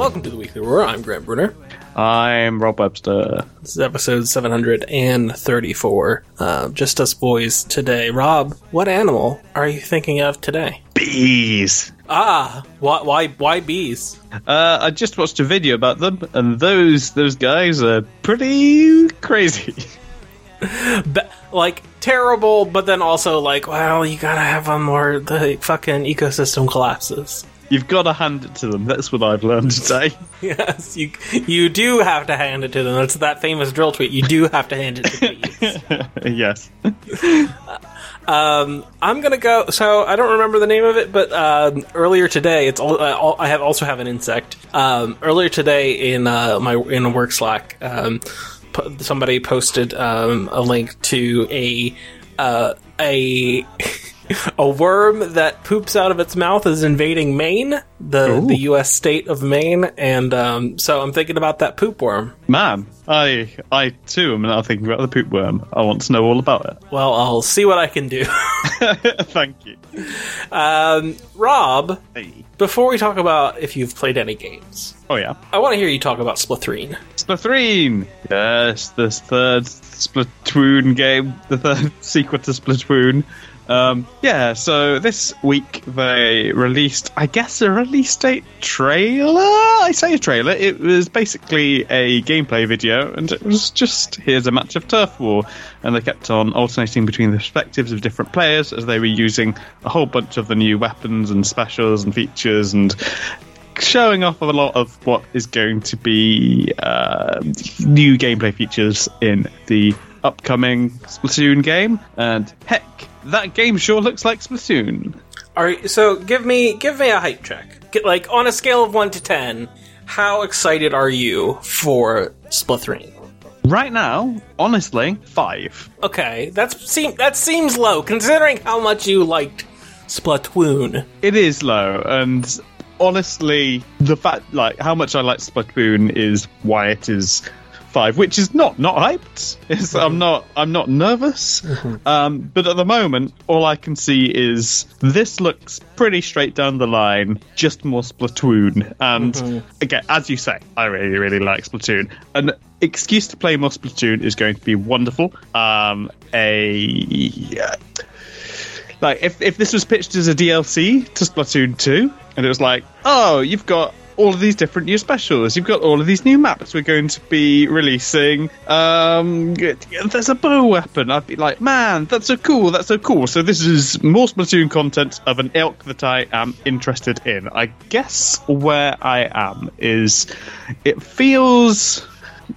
Welcome to the Weekly Roar. I'm Grant Brunner. I'm Rob Webster. This is episode 734. Uh, just us boys today. Rob, what animal are you thinking of today? Bees. Ah, why why why bees? Uh, I just watched a video about them, and those those guys are pretty crazy. Be- like terrible, but then also like, well, you gotta have them or the fucking ecosystem collapses. You've got to hand it to them. That's what I've learned today. Yes, you you do have to hand it to them. It's that famous drill tweet. You do have to hand it to bees. yes. Um, I'm gonna go. So I don't remember the name of it, but um, earlier today, it's all, uh, all, I have also have an insect. Um, earlier today in uh, my in a work Slack, um, po- somebody posted um, a link to a uh, a a worm that poops out of its mouth is invading Maine, the Ooh. the U.S. state of Maine, and um, so I'm thinking about that poop worm. Man, I I too am now thinking about the poop worm. I want to know all about it. Well, I'll see what I can do. Thank you. um, Rob. Hey. Before we talk about if you've played any games, Oh yeah. I want to hear you talk about Splatoon. Splatoon. Yes, this third Splatoon game, the third sequel to Splatoon. Um, yeah, so this week they released, I guess, a release date trailer. I say a trailer. It was basically a gameplay video, and it was just here's a match of turf war, and they kept on alternating between the perspectives of different players as they were using a whole bunch of the new weapons and specials and features and showing off a lot of what is going to be uh, new gameplay features in the upcoming Splatoon game. And heck, that game sure looks like Splatoon. All right, so give me give me a hype check. Get, like on a scale of one to ten, how excited are you for Splatoon? Right now, honestly, five. Okay, that's seem that seems low considering how much you liked Splatoon. It is low, and honestly, the fact like how much I like Splatoon is why it is five, which is not not hyped. It's, I'm not I'm not nervous, um, but at the moment, all I can see is this looks pretty straight down the line, just more Splatoon. And again, as you say, I really really like Splatoon. An excuse to play more Splatoon is going to be wonderful. Um, a like if, if this was pitched as a DLC to Splatoon 2 and it was like, oh, you've got all of these different new specials, you've got all of these new maps we're going to be releasing. Um, there's a bow weapon. I'd be like, man, that's so cool, that's so cool. So this is more Splatoon content of an ilk that I am interested in. I guess where I am is it feels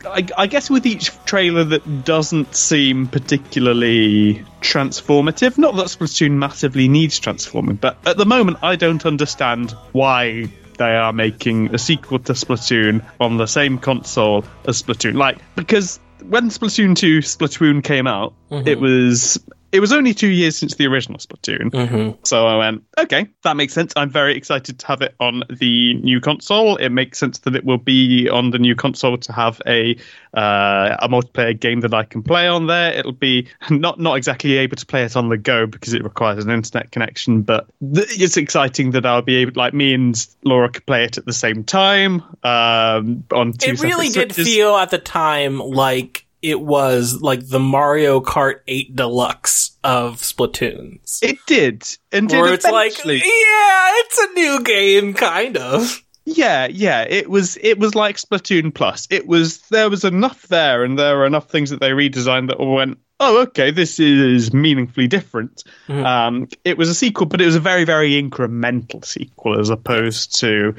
I, I guess with each trailer that doesn't seem particularly transformative, not that Splatoon massively needs transforming, but at the moment I don't understand why they are making a sequel to Splatoon on the same console as Splatoon. Like, because when Splatoon 2 Splatoon came out, it mm-hmm. was it was only two years since the original Splatoon. So I went, okay, that makes sense. I'm very excited to have it on the new console. It makes sense that it will be on the new console to have a uh, a multiplayer game that I can play on there. It'll be not not exactly able to play it on the go because it requires an internet connection, but th- it's exciting that I'll be able, like me and Laura, could play it at the same time um, on two. It really did switches. feel at the time like it was like the Mario Kart 8 Deluxe of Splatoons. It did, and Where it it's like, yeah, it's a new game, kind of. Yeah, yeah, it was it was like Splatoon Plus. It was there was enough there, and there were enough things that they redesigned that went, oh, okay, this is meaningfully different. Um, it was a sequel, but it was a very very incremental sequel as opposed to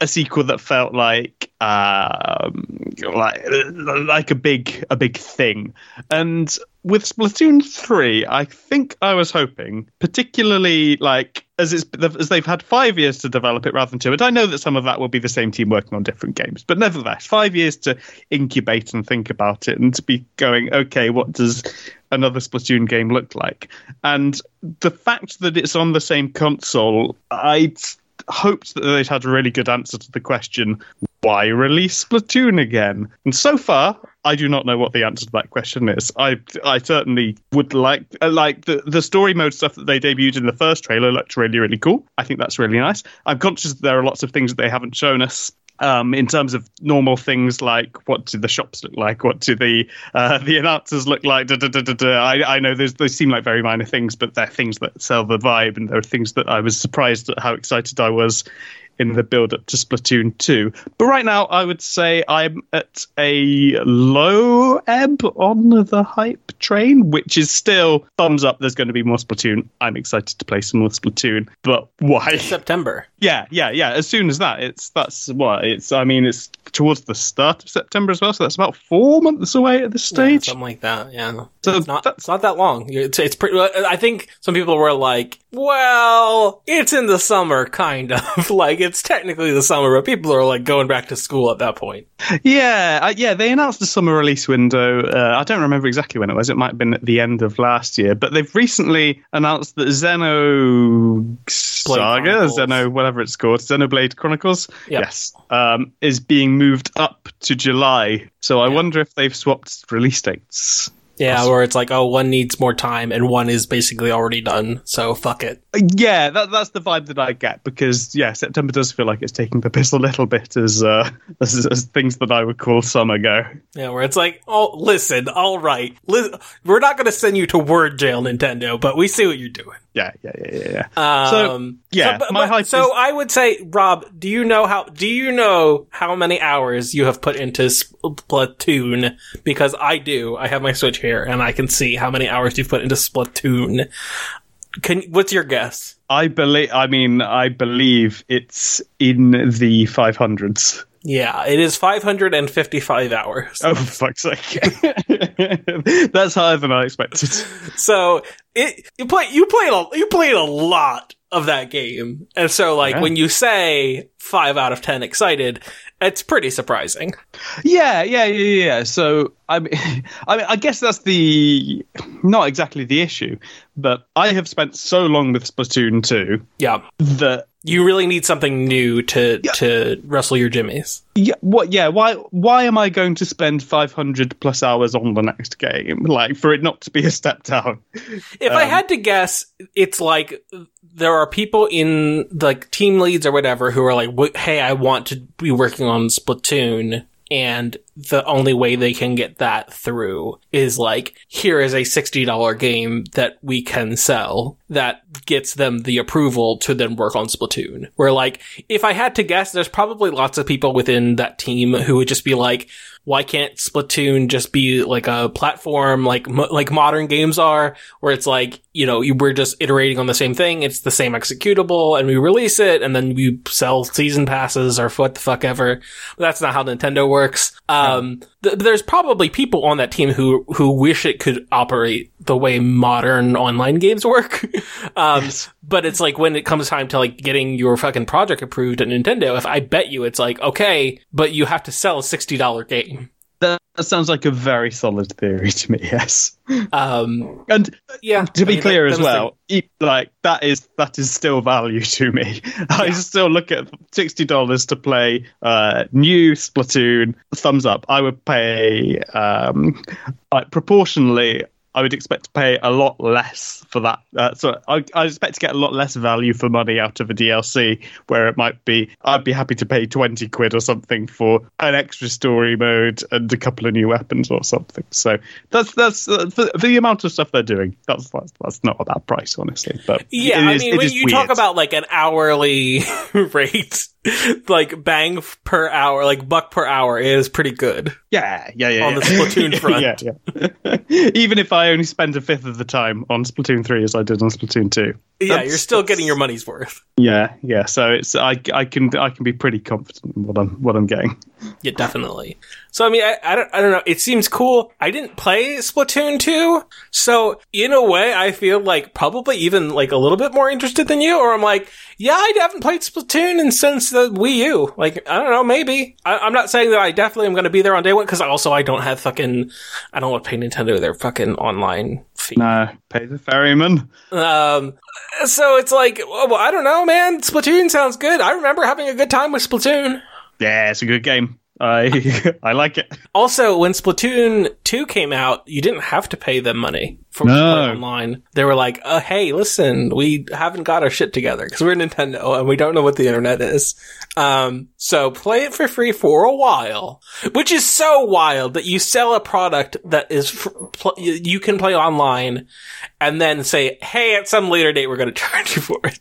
a sequel that felt like um, like like a big a big thing. And with Splatoon three, I think I was hoping, particularly like as it's as they've had five years to develop it rather than two. And I know that some of that will be the same team working on different games, but nevertheless, five years to incubate and think about it, and to be going, okay, what does another Splatoon game look like? And the fact that it's on the same console, I hoped that they'd had a really good answer to the question why release Splatoon again? And so far, I do not know what the answer to that question is. I I certainly would like uh, like the the story mode stuff that they debuted in the first trailer looked really really cool. I think that's really nice. I'm conscious that there are lots of things that they haven't shown us um, in terms of normal things like what do the shops look like, what do the uh, the announcers look like. Da, da, da. I, I know those those seem like very minor things, but they're things that sell the vibe, and there are things that I was surprised at how excited I was in the build up to Splatoon 2. But right now, I would say I'm at a low ebb on the hype train, which is still thumbs up. There's going to be more Splatoon. I'm excited to play some more Splatoon. But why? September. Yeah, yeah, yeah. As soon as that, it's that's what it's. I mean, it's towards the start of September as well, so that's about four months away at this Yeah, stage. something like that. Yeah. So it's not, that's- it's not that long. It's, it's pretty, I think some people were like, well, it's in the summer, kind of. like, it's technically the summer, but people are like going back to school at that point. Yeah, uh, yeah. They announced the summer release window. Uh, I don't remember exactly when it was. It might have been at the end of last year. But they've recently announced that Zeno Saga. Xeno whatever it's called, Xenoblade Chronicles, Yep. yes, um, is being moved up to July. So I wonder if they've swapped release dates. Yeah, where it's like, oh, one needs more time and one is basically already done, so fuck it. Uh, Yeah, that, that's the vibe that I get because yeah, September does feel like it's taking the piss a little bit as uh, as, as things that I would call summer go. Yeah, where it's like, oh, listen, all right, li- we're not going to send you to word jail, Nintendo, but we see what you're doing. Yeah, yeah, yeah, yeah. yeah. So, Um, yeah, but- my but- hype So is- I would say, Rob, do you know how? Do you know how many hours you have put into Splatoon? Because I do. I have my Switch here, and I can see how many hours you've put into Splatoon. Can what's your guess? I believe. I mean, I believe it's in the five hundreds. Yeah, it is 555 hours. Oh, for fuck's sake! That's higher than I expected. So it you play you played a you played a lot of that game, and so like Yeah. when you say five out of ten excited, it's pretty surprising. Yeah, yeah, yeah, yeah. So I mean, I mean, I guess that's the not exactly the issue, but I have spent so long with Splatoon two Yeah. that You really need something new to to wrestle your jimmies. Yeah, what? Yeah, why? Why am I going to spend five hundred plus hours on the next game? Like for it not to be a step down? If I Um, had to guess, it's like there are people in like team leads or whatever who are like, "W- "Hey, I want to be working on Splatoon." And the only way they can get that through is like, here is a $60 game that we can sell that gets them the approval to then work on Splatoon. Where like, if I had to guess, there's probably lots of people within that team who would just be like, why can't Splatoon just be like a platform like mo- like modern games are, where it's like you know you, we're just iterating on the same thing, it's the same executable, and we release it, and then we sell season passes or what the fuck ever. But that's not how Nintendo works. Um, th- there's probably people on that team who who wish it could operate the way modern online games work. um, but it's like when it comes time to like getting your fucking project approved at Nintendo, if I bet you it's like, okay, but you have to sell a $60 game. That, that sounds like a very solid theory to me. Yes, Um, and yeah. to I be mean, clear that- as that well, e- like that is that is still value to me. I still look at sixty dollars to play uh, new Splatoon. Thumbs up. I would pay um, like proportionally. I would expect to pay a lot less for that. Uh, so I, I expect to get a lot less value for money out of a DLC, where it might be I'd be happy to pay twenty quid or something for an extra story mode and a couple of new weapons or something. So that's that's uh, for, for the amount of stuff they're doing. That's that's, that's not a bad price, honestly. But Yeah, it I mean, when is you talk about like an hourly rate, like bang per hour, like buck per hour is pretty good. yeah, yeah, yeah, on the yeah. Splatoon front. yeah, yeah. Even if I only spend a fifth of the time on Splatoon three as I did on Splatoon two. Yeah, That's- you're still getting your money's worth. Yeah, yeah. So it's I, I can I can be pretty confident in what I'm what I'm getting. Yeah, definitely. So I mean, I, I don't, I don't know. It seems cool. I didn't play Splatoon 2, so in a way, I feel like probably even like a little bit more interested than you. Or I'm like, yeah, I haven't played Splatoon and since the Wii U. Like, I don't know, maybe. I, I'm not saying that I definitely am going to be there on day one because also I don't have fucking, I don't want to pay Nintendo their fucking online fee. No, pay the ferryman. Um, so it's like, well, I don't know, man. Splatoon sounds good. I remember having a good time with Splatoon. Yeah, it's a good game. I I like it. Also, when Splatoon 2 came out, you didn't have to pay them money for No. online. They were like, uh, hey, listen, we haven't got our shit together because we're Nintendo and we don't know what the internet is. Um, so play it for free for a while, which is so wild that you sell a product that is, fr- pl- you can play online and then say, hey, at some later date, we're going to charge you for it.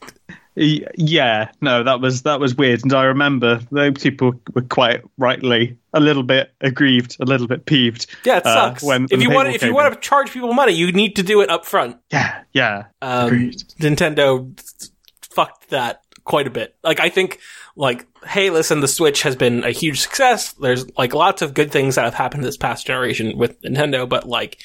Yeah, no, that was that was weird, and I remember those people were quite rightly a little bit aggrieved, a little bit peeved. Yeah, it uh, sucks. when- if you want, if you want to charge people money, you need to do it up front. yeah, yeah, um, Agreed. Nintendo fucked that quite a bit. Like, I think, like, hey, listen, the Switch has been a huge success. There's, like, lots of good things that have happened this past generation with Nintendo, but, like,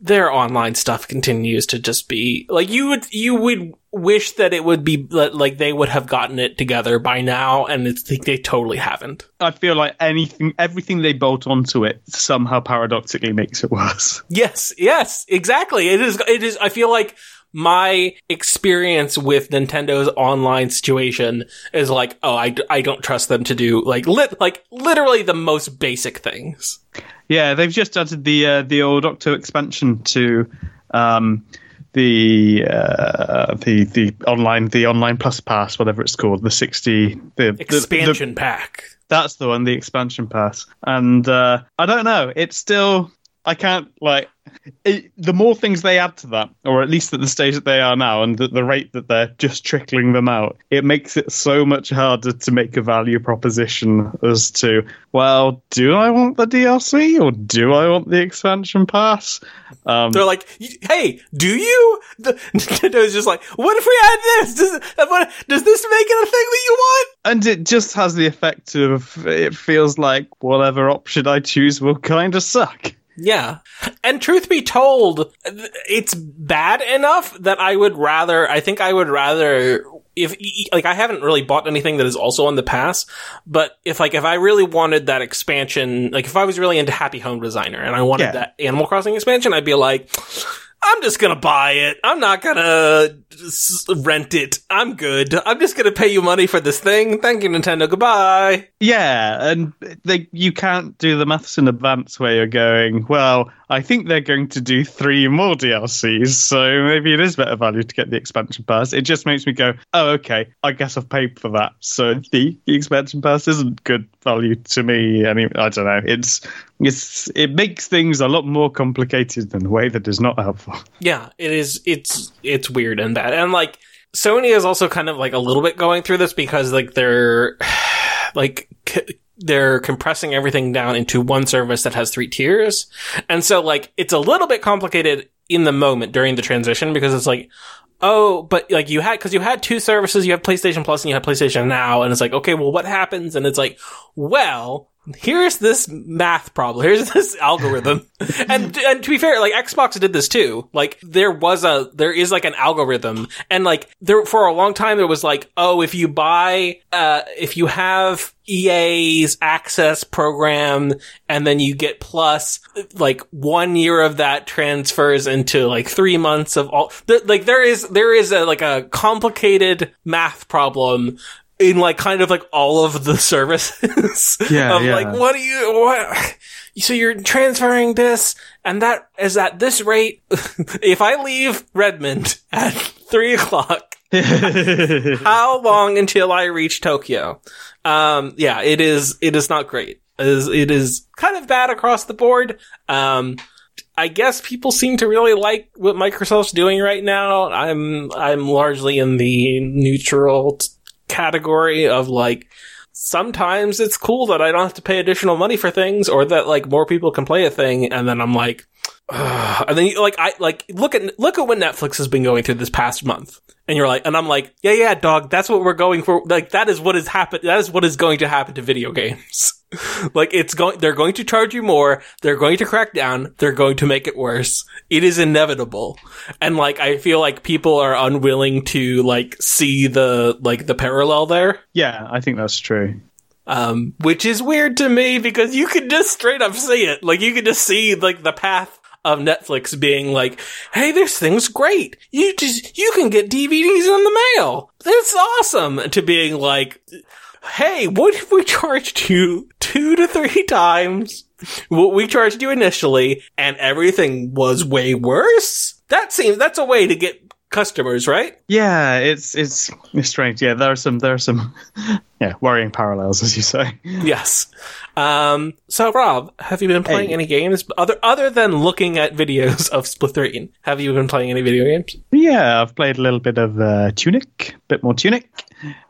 their online stuff continues to just be, like, you would, you would wish that it would be, like, they would have gotten it together by now, and it's, like they totally haven't. I feel like anything, everything they bolt onto it somehow paradoxically makes it worse. Yes, yes, exactly. It is, it is, I feel like my experience with Nintendo's online situation is like, oh, I, I don't trust them to do like, lit, like literally the most basic things. Yeah, they've just added the uh, the old Octo expansion to um, the uh, the the online the online plus pass, whatever it's called, the sixty the the- the- Expansion pack. That's the one, the expansion pass. And uh, I don't know. It's still. I can't like. It, the more things they add to that, or at least at the stage that they are now, and at the rate that they're just trickling them out, it makes it so much harder to make a value proposition as to, well, do I want the DLC or do I want the expansion pass? Um, They're like, hey, do you? The, Nintendo's just like, what if we add this? Does, what, does this make it a thing that you want? and it just has the effect of it feels like whatever option I choose will kind of suck. Yeah. And truth be told, it's bad enough that I would rather, I think I would rather, if, like, I haven't really bought anything that is also on the pass, but if, like, if I really wanted that expansion, like, if I was really into Happy Home Designer and I wanted Yeah. that Animal Crossing expansion, I'd be like, I'm just gonna buy it. I'm not gonna rent it. I'm good. I'm just gonna pay you money for this thing. Thank you, Nintendo. Goodbye. Yeah, and they you can't do the maths in advance where you're going, well, I think they're going to do three more DLCs, so maybe it is better value to get the expansion pass. It just makes me go, oh, okay, I guess I've paid for that. So the, the expansion pass isn't good value to me. Any, I don't know. It's it's it makes things a lot more complicated in a way that is not helpful. Yeah, it is. It's it's weird and bad, and like Sony is also kind of like a little bit going through this because like they're like they're compressing everything down into one service that has three tiers, and so like it's a little bit complicated in the moment during the transition because it's like. Oh, but like you had, cause you had two services, you have PlayStation Plus and you have PlayStation Now, and it's like, okay, well, what happens? And it's like, well, here's this math problem. Here's this algorithm. and, and to be fair, like Xbox did this too. Like there was a, there is like an algorithm and like there, for a long time there was like, oh, if you buy, uh, if you have EA's access program and then you get plus, like one year of that transfers into like three months of all, th- like there is, there is a, like a complicated math problem in like kind of like all of the services. Yeah, of yeah. like, what do you, what? So you're transferring this and that is at this rate. if I leave Redmond at three o'clock, how long until I reach Tokyo? Um, yeah, it is, it is not great. It is, it is kind of bad across the board. Um, I guess people seem to really like what Microsoft's doing right now. I'm, I'm largely in the neutral t- category of like, sometimes it's cool that I don't have to pay additional money for things or that like more people can play a thing. And then I'm like, And then you, like I like look at look at what Netflix has been going through this past month, and you're like, and I'm like, yeah, yeah, dog, that's what we're going for. Like that is what is happen. That is what is going to happen to video games. like it's going, they're going to charge you more. They're going to crack down. They're going to make it worse. It is inevitable. And like I feel like people are unwilling to like see the like the parallel there. yeah, I think that's true. Um, which is weird to me because you can just straight up see it. Like you can just see like the path of Netflix being like, "Hey, this thing's great. You just you can get DVDs in the mail. That's awesome." To being like, hey, what if we charged you two to three times what we charged you initially and everything was way worse? That seems, that's a way to get customers, right? Yeah, it's it's it's strange. Yeah, there are some there are some yeah worrying parallels, as you say. Yes. Um, so, Rob, have you been playing Hey. any games other other than looking at videos of Splatoon? Have you been playing any video games? Yeah, I've played a little bit of uh, Tunic, bit more Tunic.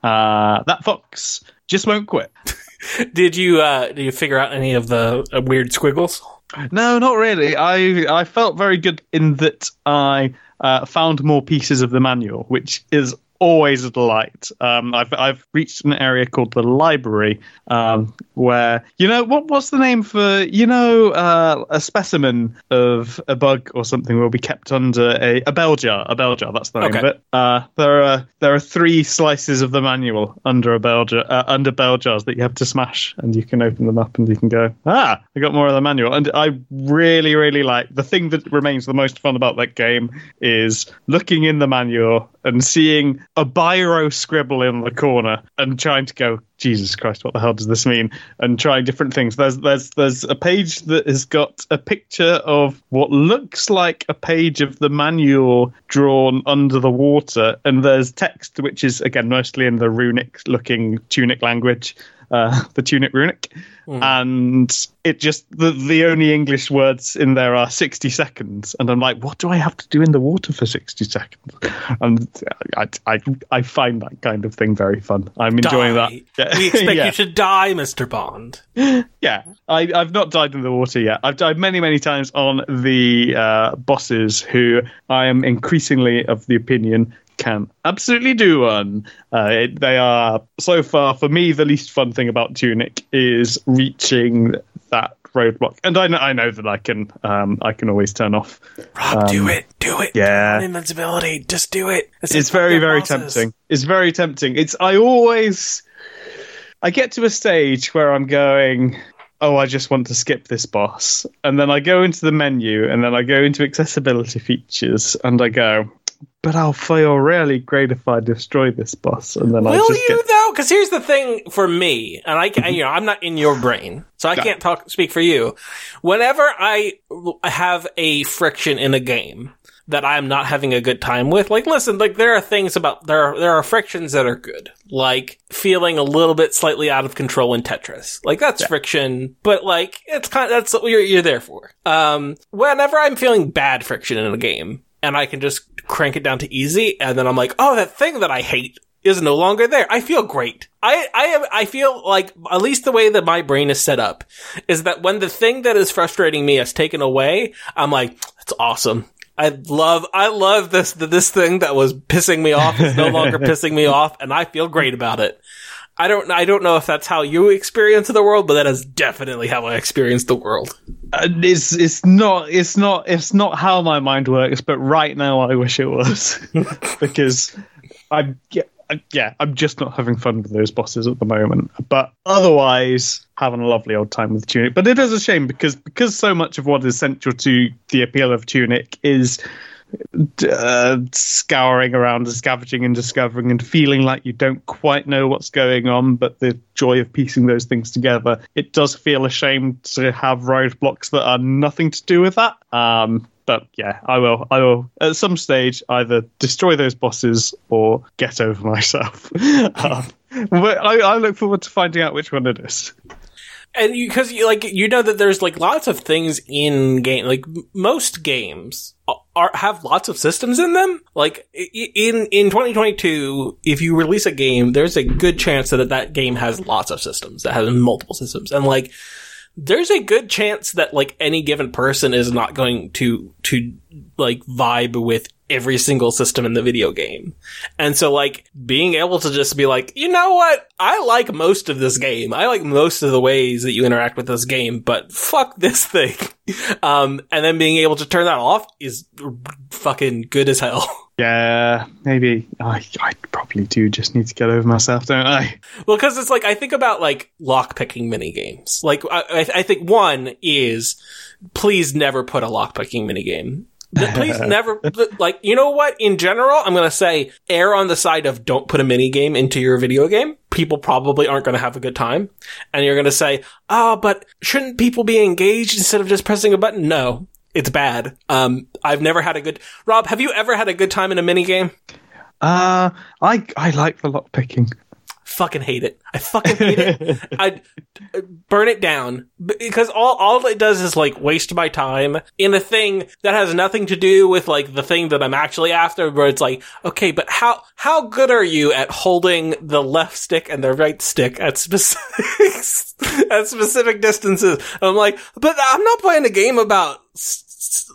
Uh, that fox just won't quit. Did you uh, did you figure out any of the uh, weird squiggles? No, not really. I I felt very good in that I uh, found more pieces of the manual, which is always a delight. Um, I've I've reached an area called the library, um, where you know what what's the name for you know uh, a specimen of a bug or something will be kept under a, a bell jar. A bell jar. That's the name Okay. of it. Uh, there are there are three slices of the manual under a bell jar uh, under bell jars that you have to smash, and you can open them up and you can go ah I got more of the manual. And I really really like the thing that remains the most fun about that game is looking in the manual and seeing a biro scribble in the corner and trying to go Jesus Christ, what the hell does this mean? And trying different things. There's there's there's a page that has got a picture of what looks like a page of the manual drawn under the water, and there's text which is again mostly in the runic looking tunic language. Uh, the tunic runic, and it just the the only English words in there are sixty seconds, and I'm like, what do I have to do in the water for sixty seconds? And I I, I find that kind of thing very fun. I'm enjoying that. Die. Yeah. We expect yeah. you to die, Mister Bond. Yeah, I, I've not died in the water yet. I've died many, many times on the uh, bosses who I am increasingly of the opinion can absolutely do one. Uh, they are, so far, for me, the least fun thing about Tunic is reaching that roadblock. And I know, I know that I can, um, I can always turn off. Rob, do it, do it. yeah. Invincibility, just do it. It's very, very tempting. It's very tempting. It's I always I get to a stage where I'm going, oh, I just want to skip this boss, and then I go into the menu, and then I go into accessibility features, and I go, but I'll feel really great if I destroy this boss, and then I Will just you get. though? Because here's the thing for me, and I, can, you know, I'm not in your brain, so I can't talk speak for you. Whenever I have a friction in a game that I'm not having a good time with, like, listen, like there are things about there are there are frictions that are good, like feeling a little bit slightly out of control in Tetris, like that's friction, but like it's kind of, that's what you're you're there for. Um, whenever I'm feeling bad friction in a game, and I can just crank it down to easy, and then I'm like, oh, that thing that I hate is no longer there. I feel great. I, I am, I feel like, at least the way that my brain is set up, is that when the thing that is frustrating me is taken away, I'm like, that's awesome. I love, I love this, this thing that was pissing me off is no longer pissing me off, and I feel great about it. I don't, I don't know if that's how you experience the world, but that is definitely how I experience the world. Uh, It's it's not it's not it's not how my mind works, but right now I wish it was because I'm I- yeah I'm just not having fun with those bosses at the moment. But otherwise, having a lovely old time with Tunic. But it is a shame because because so much of what is central to the appeal of Tunic is uh, scouring around and scavenging and discovering and feeling like you don't quite know what's going on, but the joy of piecing those things together. It does feel a shame to have roadblocks that are nothing to do with that. Um, but yeah, I will. I will at some stage either destroy those bosses or get over myself. um, I, I look forward to finding out which one it is. and because you like you know that there's like lots of things in game like most games are have lots of systems in them? Like in in 2022 if you release a game there's a good chance that that game has lots of systems that has multiple systems. And like there's a good chance that like any given person is not going to to like vibe with every single system in the video game. And so like being able to just be like, you know what? I like most of this game. I like most of the ways that you interact with this game, but fuck this thing. Um, and then being able to turn that off is fucking good as hell. Yeah, maybe I, I probably do just need to get over myself, don't I? Well, because it's like I think about like lock picking mini games. Like I, I I think one is please never put a lock picking mini game. Please never like you know what? In general, I'm gonna say err on the side of don't put a mini game into your video game people probably aren't going to have a good time. And you're going to say, oh, but shouldn't people be engaged instead of just pressing a button? No, it's bad. Um, I've never had a good, Rob, have you ever had a good time in a mini game? Uh, I I like the lock picking. Fucking hate it. I fucking hate it. I burn it down because all all it does is like waste my time in a thing that has nothing to do with like the thing that I'm actually after. Where it's like, okay, but how how good are you at holding the left stick and the right stick at specific at specific distances? I'm like, but I'm not playing a game about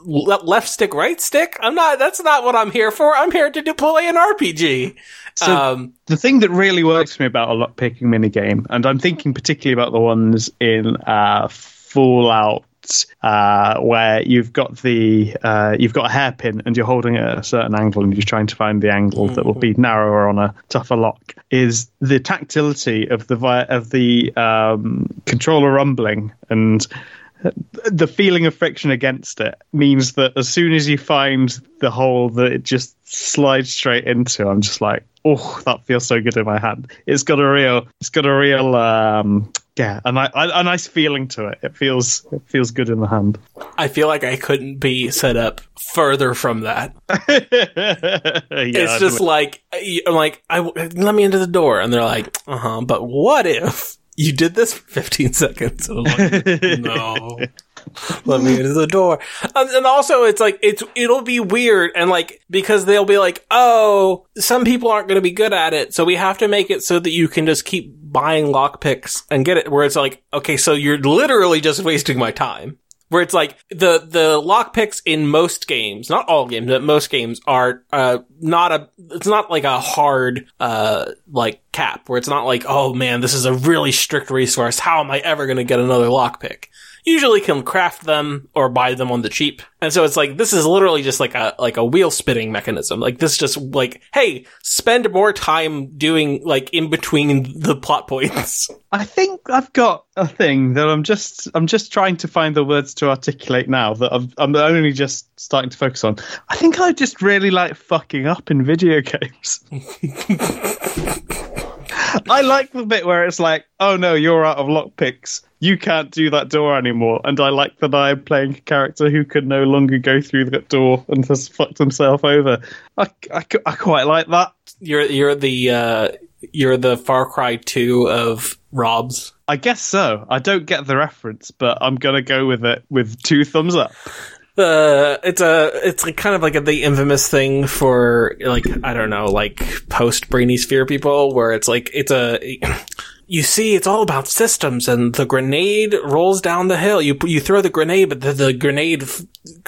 left stick, right stick. I'm not. That's not what I'm here for. I'm here to deploy an RPG. So um, the thing that really works for me about a lock picking mini game, and I'm thinking particularly about the ones in uh, Fallout. Uh, where you've got the uh, you've got a hairpin and you're holding it at a certain angle and you're trying to find the angle that will be mm-hmm. narrower on a tougher lock is the tactility of the of the um, controller rumbling and the feeling of friction against it means that as soon as you find the hole that it just slides straight into, I'm just like, oh, that feels so good in my hand. It's got a real, it's got a real, um, yeah, a, a, a nice feeling to it. It feels, it feels good in the hand. I feel like I couldn't be set up further from that. yeah, it's just like, I'm like, I, let me into the door, and they're like, uh huh, but what if? you did this for 15 seconds. Like, no. Let me into the door. Um, and also it's like, it's, it'll be weird. And like, because they'll be like, oh, some people aren't going to be good at it. So we have to make it so that you can just keep buying lockpicks and get it where it's like, okay, so you're literally just wasting my time where it's like the the lockpicks in most games, not all games, but most games are uh, not a. It's not like a hard uh, like cap where it's not like, oh man, this is a really strict resource. How am I ever going to get another lockpick? Usually can craft them or buy them on the cheap. And so it's like, this is literally just like a, like a wheel spinning mechanism. Like this just like, hey, spend more time doing like in between the plot points. I think I've got a thing that I'm just, I'm just trying to find the words to articulate now that I'm, I'm only just starting to focus on. I think I just really like fucking up in video games. I like the bit where it's like, oh no, you're out of lockpicks. You can't do that door anymore. And I like that I'm playing a character who can no longer go through that door and has fucked himself over. I, I, I quite like that. You're you're the uh, you're the Far Cry two of Rob's. I guess so. I don't get the reference, but I'm gonna go with it with two thumbs up uh, it's a it's like kind of like a, the infamous thing for like I don't know like post Brainy Sphere people where it's like it's a you see it's all about systems and the grenade rolls down the hill. You you throw the grenade but the, the grenade f-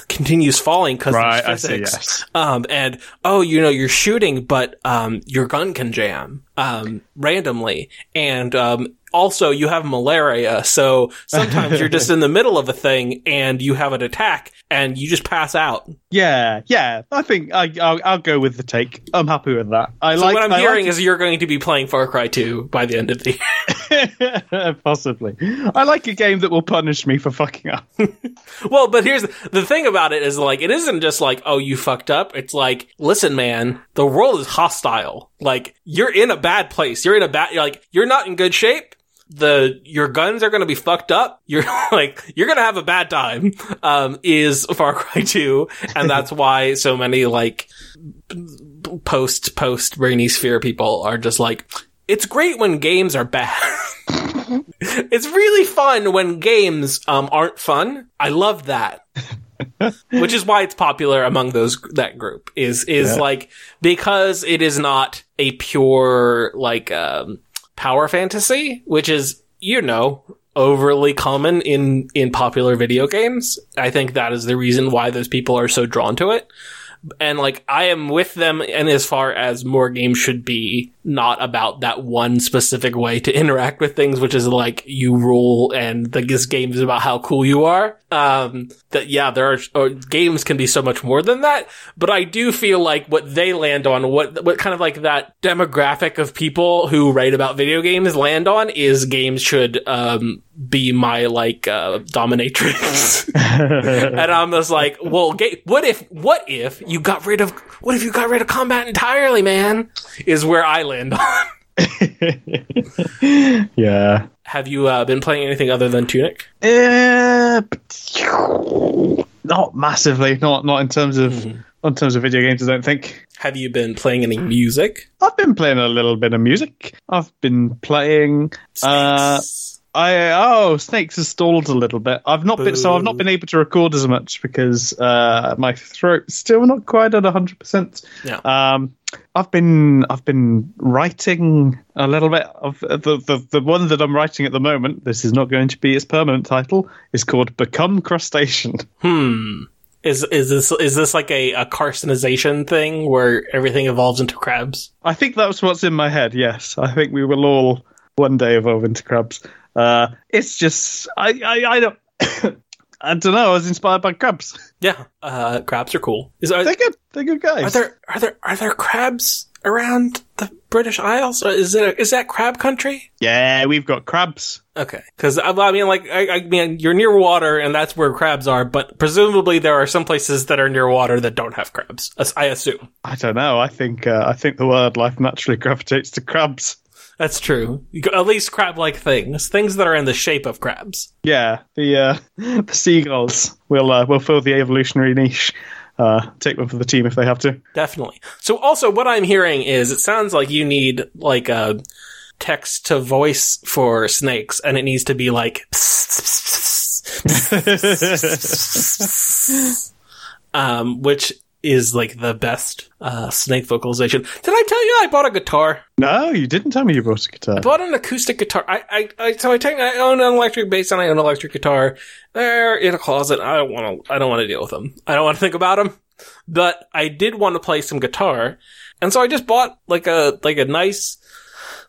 continues falling because right, of physics. yes. um and oh you know you're shooting but um your gun can jam um randomly. And um also you have malaria, so sometimes you're just in the middle of a thing and you have an attack and you just pass out. Yeah, yeah. I think I, will I'll go with the take. I'm happy with that. I so like. What I'm I hearing like is you're going to be playing Far Cry 2 by the end of the year. Possibly. I like a game that will punish me for fucking up. well, but here's the, the thing about it is like it isn't just like oh you fucked up. It's like listen, man, the world is hostile. Like you're in a bad place. You're in a bad. You're like you're not in good shape the your guns are going to be fucked up. You're like you're going to have a bad time. Um, is Far Cry 2, and that's why so many like post post Brainy Sphere people are just like, it's great when games are bad. it's really fun when games um aren't fun. I love that. Which is why it's popular among those that group is is yeah. like because it is not a pure like um power fantasy, which is, you know, overly common in, in popular video games. I think that is the reason why those people are so drawn to it. And like, I am with them and as far as more games should be not about that one specific way to interact with things, which is like you rule and the, this game is about how cool you are. Um, that yeah, there are games can be so much more than that, but I do feel like what they land on, what what kind of like that demographic of people who write about video games land on is games should um, be my like uh, dominatrix, and I'm just like, well, ga- what if what if you got rid of what if you got rid of combat entirely, man? Is where I land on. yeah. Have you uh, been playing anything other than Tunic? Uh, not massively. Not not in terms of mm-hmm. in terms of video games. I don't think. Have you been playing any music? I've been playing a little bit of music. I've been playing. Uh, I oh, Snakes has stalled a little bit. I've not Boo. been so I've not been able to record as much because uh, my throat's still not quite at hundred percent. Yeah. Um, I've been I've been writing a little bit of the, the the one that I'm writing at the moment. This is not going to be its permanent title. Is called Become Crustacean. Hmm. Is is this is this like a, a carcinization thing where everything evolves into crabs? I think that's what's in my head. Yes, I think we will all one day evolve into crabs. Uh, it's just I I, I don't. I don't know. I was inspired by crabs. Yeah, uh, crabs are cool. Is, are, they're good. They're good guys. Are there are there are there crabs around the British Isles? Is it is that crab country? Yeah, we've got crabs. Okay, because I, I, mean, like, I, I, mean, you're near water, and that's where crabs are. But presumably, there are some places that are near water that don't have crabs. I assume. I don't know. I think uh, I think the wildlife naturally gravitates to crabs. That's true. At least crab-like things, things that are in the shape of crabs. Yeah, the uh, the seagulls will uh, will fill the evolutionary niche. Uh, take one for the team if they have to. Definitely. So, also, what I'm hearing is it sounds like you need like a text to voice for snakes, and it needs to be like. um, which is like the best uh, snake vocalization. Did I tell you I bought a guitar? No, you didn't tell me you bought a guitar. I bought an acoustic guitar. I, I, I so I, take, I own an electric bass and I own an electric guitar. They're in a closet. I don't want to. I don't want to deal with them. I don't want to think about them. But I did want to play some guitar, and so I just bought like a like a nice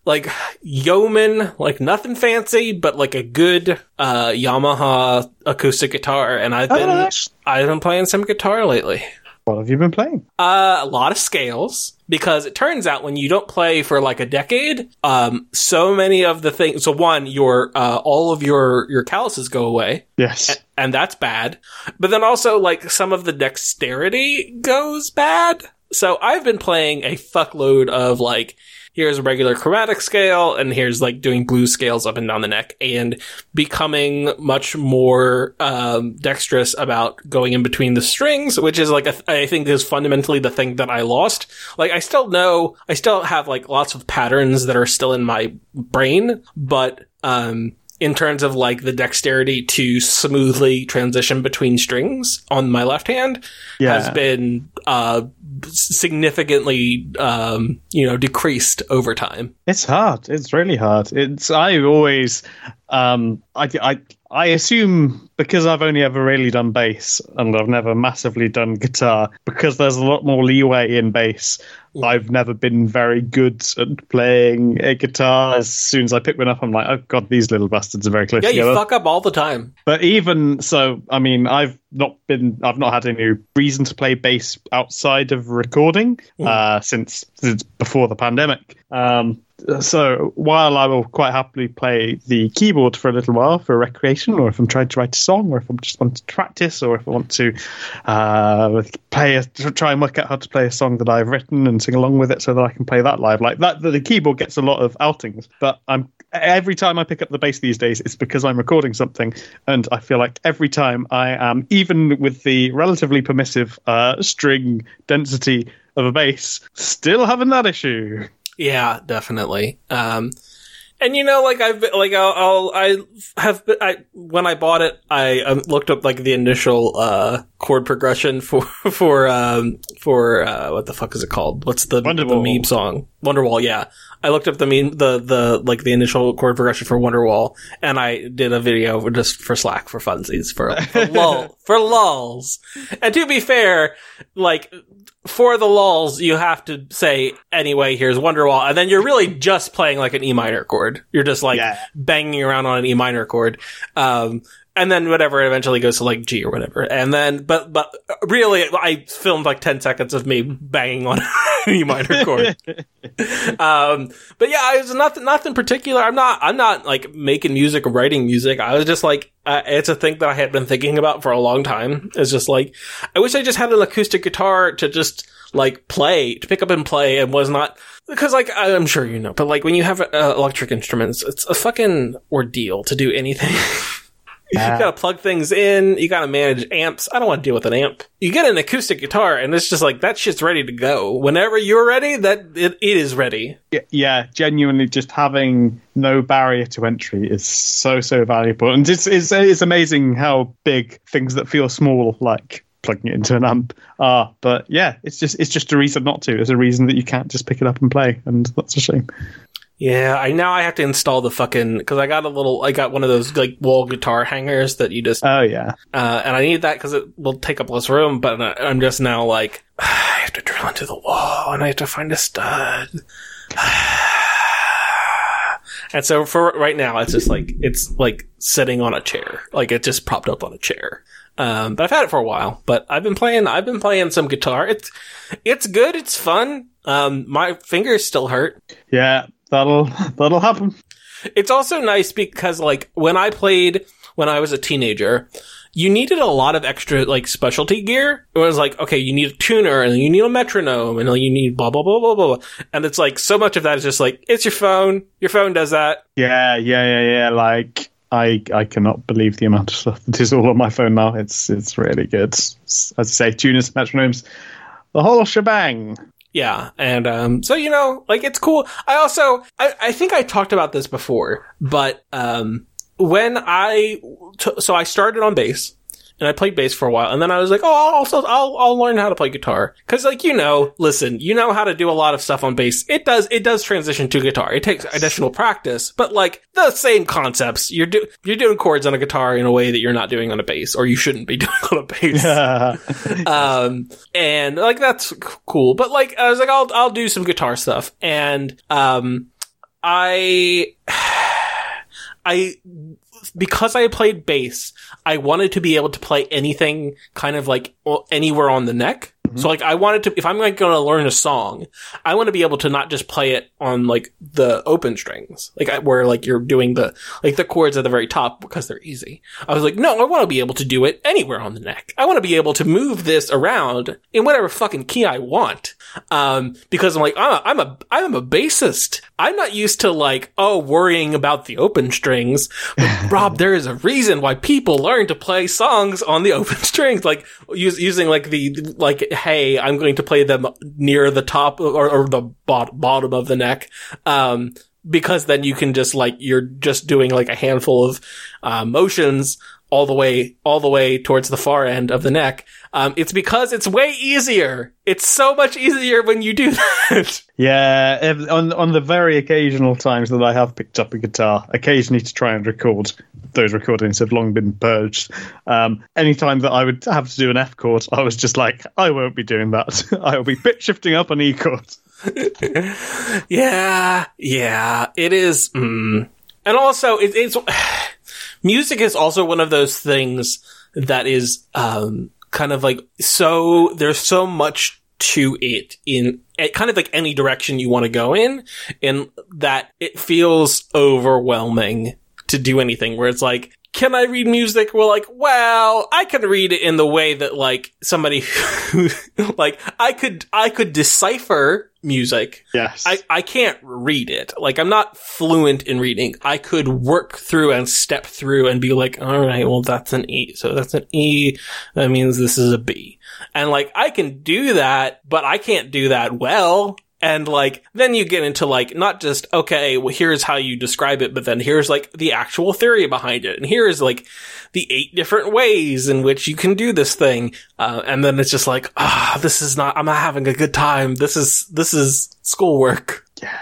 like yeoman, like nothing fancy, but like a good uh, Yamaha acoustic guitar. And I've been oh, I've been playing some guitar lately. What have you been playing? Uh, a lot of scales because it turns out when you don't play for like a decade, um, so many of the things. So one, your uh, all of your your calluses go away. Yes, and, and that's bad. But then also like some of the dexterity goes bad. So I've been playing a fuckload of like here's a regular chromatic scale and here's like doing blue scales up and down the neck and becoming much more um, dexterous about going in between the strings, which is like I think is fundamentally the thing that I lost. Like I still know, I still have like lots of patterns that are still in my brain, but um, in terms of like the dexterity to smoothly transition between strings on my left hand yeah. has been uh, significantly um, you know decreased over time. It's hard. It's really hard. It's I always um, I, I I assume because I've only ever really done bass and I've never massively done guitar, because there's a lot more leeway in bass. I've never been very good at playing a guitar. As soon as I pick one up, I'm like, oh god, these little bastards are very close yeah, together. you fuck up all the time. But even so, I mean, I've not been, I've not had any reason to play bass outside of recording uh, since since before the pandemic. Um, so while I will quite happily play the keyboard for a little while for recreation, or if I'm trying to write a song, or if I just want to practice, or if I want to uh, play, a, try and work out how to play a song that I've written and sing along with it, so that I can play that live. Like that, the keyboard gets a lot of outings, but I'm every time I pick up the bass these days, it's because I'm recording something, and I feel like every time I am, even with the relatively permissive uh, string density of a bass, still having that issue. Yeah, definitely. Um, and you know, like I've like I'll, I'll I have been, I when I bought it, I um, looked up like the initial uh, chord progression for for um, for uh, what the fuck is it called? What's the the meme song? Wonderwall. Yeah, I looked up the meme the the like the initial chord progression for Wonderwall, and I did a video just for Slack for funsies for, for lull for lulls. And to be fair, like for the lulls, you have to say, anyway, here's Wonderwall. And then you're really just playing like an E minor chord. You're just like yeah. banging around on an E minor chord. Um, and then whatever eventually goes to like G or whatever. And then, but but really, I filmed like ten seconds of me banging on an E minor chord. um, but yeah, it's nothing nothing particular. I'm not I'm not like making music or writing music. I was just like, uh, it's a thing that I had been thinking about for a long time. It's just like, I wish I just had an acoustic guitar to just like play to pick up and play and was not because like I'm sure you know, but like when you have uh, electric instruments, it's a fucking ordeal to do anything. you uh, gotta plug things in. You gotta manage amps. I don't want to deal with an amp. You get an acoustic guitar, and it's just like that shit's ready to go. Whenever you're ready, that it, it is ready. Yeah, yeah, genuinely, just having no barrier to entry is so so valuable, and it's it's, it's amazing how big things that feel small like plugging it into an amp are. But yeah, it's just it's just a reason not to. It's a reason that you can't just pick it up and play, and that's a shame. Yeah, I now I have to install the fucking because I got a little I got one of those like wall guitar hangers that you just Oh yeah, uh, and I need that because it will take up less room. But I'm just now like I have to drill into the wall and I have to find a stud. And so for right now, it's just like it's like sitting on a chair, like it just propped up on a chair. Um, but I've had it for a while. But I've been playing. I've been playing some guitar. It's it's good. It's fun. Um, my fingers still hurt. yeah, that'll that'll happen. It's also nice because like when I played when I was a teenager, you needed a lot of extra like specialty gear. It was like, okay, you need a tuner and you need a metronome and you need blah blah blah blah blah. And it's like so much of that is just like it's your phone. Your phone does that. Yeah, yeah, yeah, yeah. Like I I cannot believe the amount of stuff that is all on my phone now. It's it's really good. As I say, tuners, metronomes, the whole shebang. Yeah, and um, so you know, like it's cool. I also, I, I think I talked about this before, but um, when I, t- so I started on bass, and I played bass for a while, and then I was like, oh, I'll also, I'll, I'll learn how to play guitar, because like you know, listen, you know how to do a lot of stuff on bass. It does, it does transition to guitar. It takes additional practice, but like the same concepts. You're do, you're doing chords on a guitar in a way that you're not doing on a bass, or you shouldn't be doing on a bass. um, and like that's cool. But like I was like, I'll I'll do some guitar stuff, and um, I I because I played bass, I wanted to be able to play anything kind of like anywhere on the neck. So like I wanted to, if I'm like going to learn a song, I want to be able to not just play it on like the open strings, like where like you're doing the, like the chords at the very top because they're easy. I was like, no, I want to be able to do it anywhere on the neck. I want to be able to move this around in whatever fucking key I want. Um, because I'm like, I'm a, I'm a, I'm a bassist. I'm not used to like, oh, worrying about the open strings. But Rob, there is a reason why people learn to play songs on the open strings, like use, using like the, like, hey, I'm going to play them near the top or, or the bot- bottom of the neck. Um, because then you can just like, you're just doing like a handful of, uh, motions all the way, all the way towards the far end of the neck. Um, it's because it's way easier. It's so much easier when you do that. Yeah, on on the very occasional times that I have picked up a guitar, occasionally to try and record, those recordings have long been purged. Um, anytime that I would have to do an F chord, I was just like, I won't be doing that. I will be pitch shifting up an E chord. yeah, yeah, it is. Mm. And also, it, it's music is also one of those things that is um, kind of like so. There's so much to it in kind of like any direction you want to go in, and that it feels overwhelming to do anything. Where it's like, can I read music? Well, like, well, I can read it in the way that like somebody who, like, I could, I could decipher music. Yes. I, I can't read it. Like, I'm not fluent in reading. I could work through and step through and be like, all right, well, that's an E. So that's an E. That means this is a B. And like, I can do that, but I can't do that well. And like, then you get into like, not just, okay, well, here's how you describe it, but then here's like the actual theory behind it. And here's like the eight different ways in which you can do this thing. Uh, and then it's just like, ah, this is not, I'm not having a good time. This is, this is schoolwork. Yeah.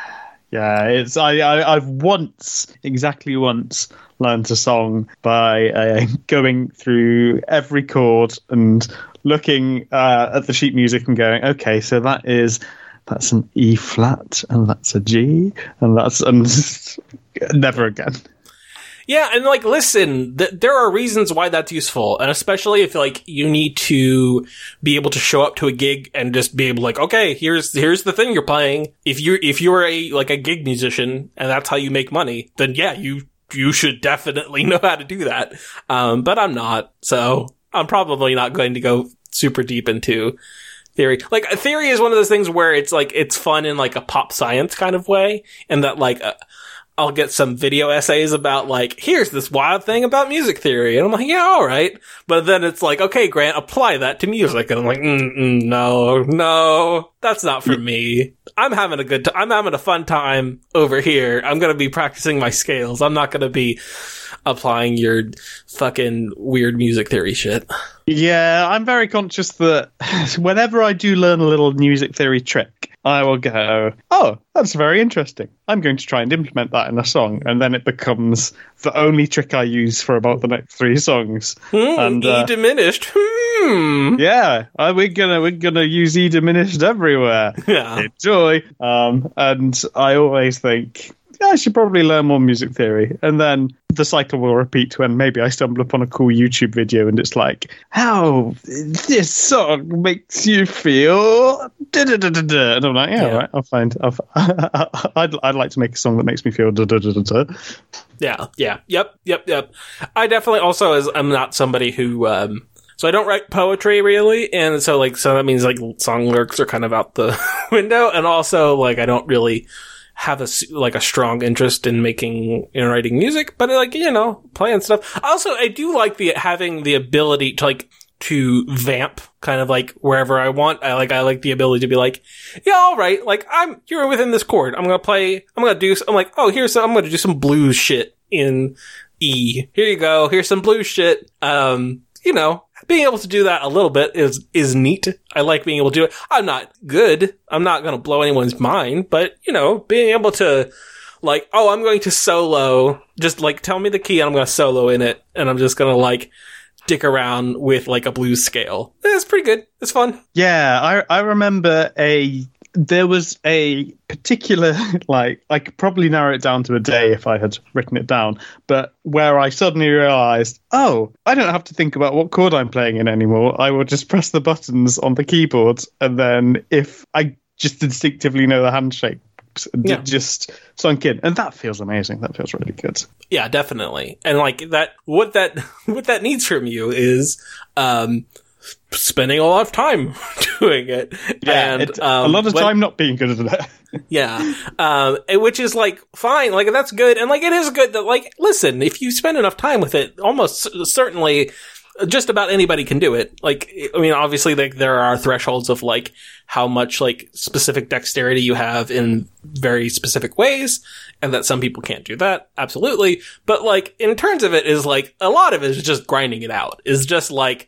Yeah, it's I, I I've once exactly once learned a song by uh, going through every chord and looking uh, at the sheet music and going, okay, so that is that's an E flat and that's a G and that's and never again. Yeah, and like, listen, th- there are reasons why that's useful, and especially if like you need to be able to show up to a gig and just be able, like, okay, here's here's the thing you're playing. If you if you're a like a gig musician and that's how you make money, then yeah, you you should definitely know how to do that. Um, but I'm not, so I'm probably not going to go super deep into theory. Like theory is one of those things where it's like it's fun in like a pop science kind of way, and that like. Uh, I'll get some video essays about like, here's this wild thing about music theory. And I'm like, yeah, all right. But then it's like, okay, Grant, apply that to music. And I'm like, mm no, no, that's not for me. I'm having a good. I'm having a fun time over here. I'm going to be practicing my scales. I'm not going to be applying your fucking weird music theory shit. Yeah, I'm very conscious that whenever I do learn a little music theory trick, I will go, oh, that's very interesting. I'm going to try and implement that in a song. And then it becomes the only trick I use for about the next three songs. Hmm, and, e uh, diminished. Hmm. yeah, uh, we're gonna we're gonna use E diminished everywhere. Yeah. Enjoy. Um, and I always think yeah, I should probably learn more music theory, and then the cycle will repeat when maybe I stumble upon a cool YouTube video and it's like, how this song makes you feel, da-da-da-da-da. and I'm like, yeah, Yeah. right, I'll find. I'll, I'd I'd like to make a song that makes me feel. da-da-da-da-da. Yeah, yeah, yep, yep, yep. I definitely also as I'm not somebody who um so I don't write poetry really, and so like so that means like song lyrics are kind of out the window, and also like I don't really have a like a strong interest in making in writing music, but like you know playing stuff. Also, I do like the having the ability to like to vamp kind of like wherever I want. I like I like the ability to be like, yeah, all right, like I'm you're within this chord. I'm gonna play. I'm gonna do. I'm like, oh, here's some, I'm gonna do some blues shit in E. Here you go. Here's some blues shit. Um, you know, being able to do that a little bit is is neat. I like being able to do it. I'm not good. I'm not gonna blow anyone's mind, but you know, being able to like, oh, I'm going to solo. Just like tell me the key, and I'm gonna solo in it, and I'm just gonna like dick around with like a blues scale. It's pretty good. It's fun. Yeah, I I remember a there was a particular like I could probably narrow it down to a day if I had written it down, but where I suddenly realized, oh, I don't have to think about what chord I'm playing in anymore. I will just press the buttons on the keyboard and then if I just instinctively know the handshakes and Yeah. it just sunk in. And that feels amazing. That feels really good. Yeah, definitely. And like that, what that, what that needs from you is, um, spending a lot of time doing it. and, it- um, a lot of when- time not being good at it. Yeah. Um, which is like fine. Like that's good. And like it is good that like, listen, if you spend enough time with it, almost certainly just about anybody can do it. Like, I mean, obviously like there are thresholds of like how much like specific dexterity you have in very specific ways and that some people can't do that. Absolutely. But like in terms of it is like a lot of it is just grinding it out. Is just like,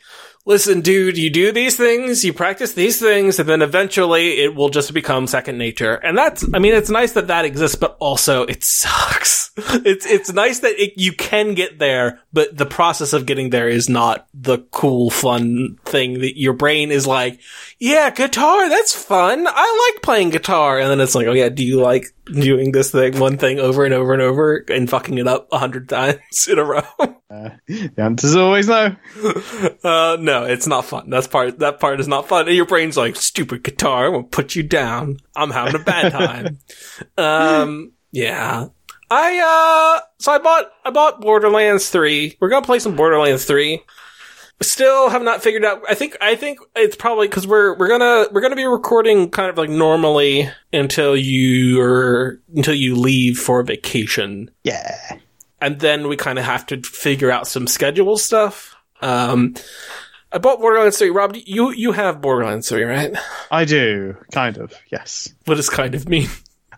listen, dude, you do these things, you practice these things, and then eventually it will just become second nature. And that's, I mean, it's nice that that exists, but also it sucks. It's, it's nice that it, you can get there, but the process of getting there is not the cool, fun thing that your brain is like, yeah, guitar, that's fun. I like playing guitar. And then it's like, oh yeah, do you like doing this thing, one thing over and over and over and fucking it up a hundred times in a row? The answer's always no. Uh, no, it's not fun. That's part. That part is not fun. And your brain's like, stupid guitar. I'm gonna put you down. I'm having a bad time. um, yeah. I uh, so I bought I bought Borderlands three. We're gonna play some Borderlands three. Still have not figured out. I think I think it's probably because we're we're gonna we're gonna be recording kind of like normally until you are until you leave for vacation Yeah. and then we kind of have to figure out some schedule stuff. Um, I bought Borderlands 3. Rob, you you have Borderlands 3, right? I do, kind of, yes. What does kind of mean?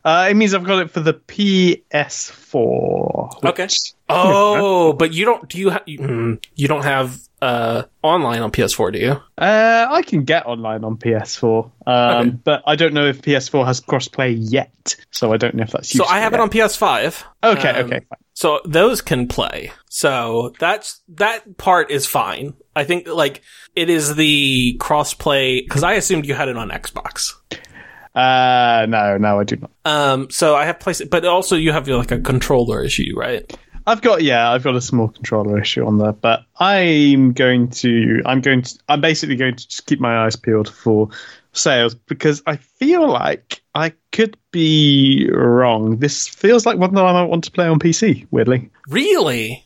Uh, it means I've got it for the PS4. Okay. which- Oh, but you don't. Do you? Ha- you, mm, you don't have uh online on PS4, do you? Uh, I can get online on PS4, um, Okay. but I don't know if PS4 has crossplay yet, so I don't know if that's So I have it on PS5. Okay, um, okay, fine. So those can play. So that's that part is fine. I think like it is the crossplay because I assumed you had it on Xbox. Uh, no, no, I do not. Um, so I have place, but also you have like a controller issue, right? I've got yeah, I've got a small controller issue on there, but I'm going to I'm going to I'm basically going to just keep my eyes peeled for sales because I feel like I could be wrong. This feels like one that I might want to play on PC. Weirdly, Really?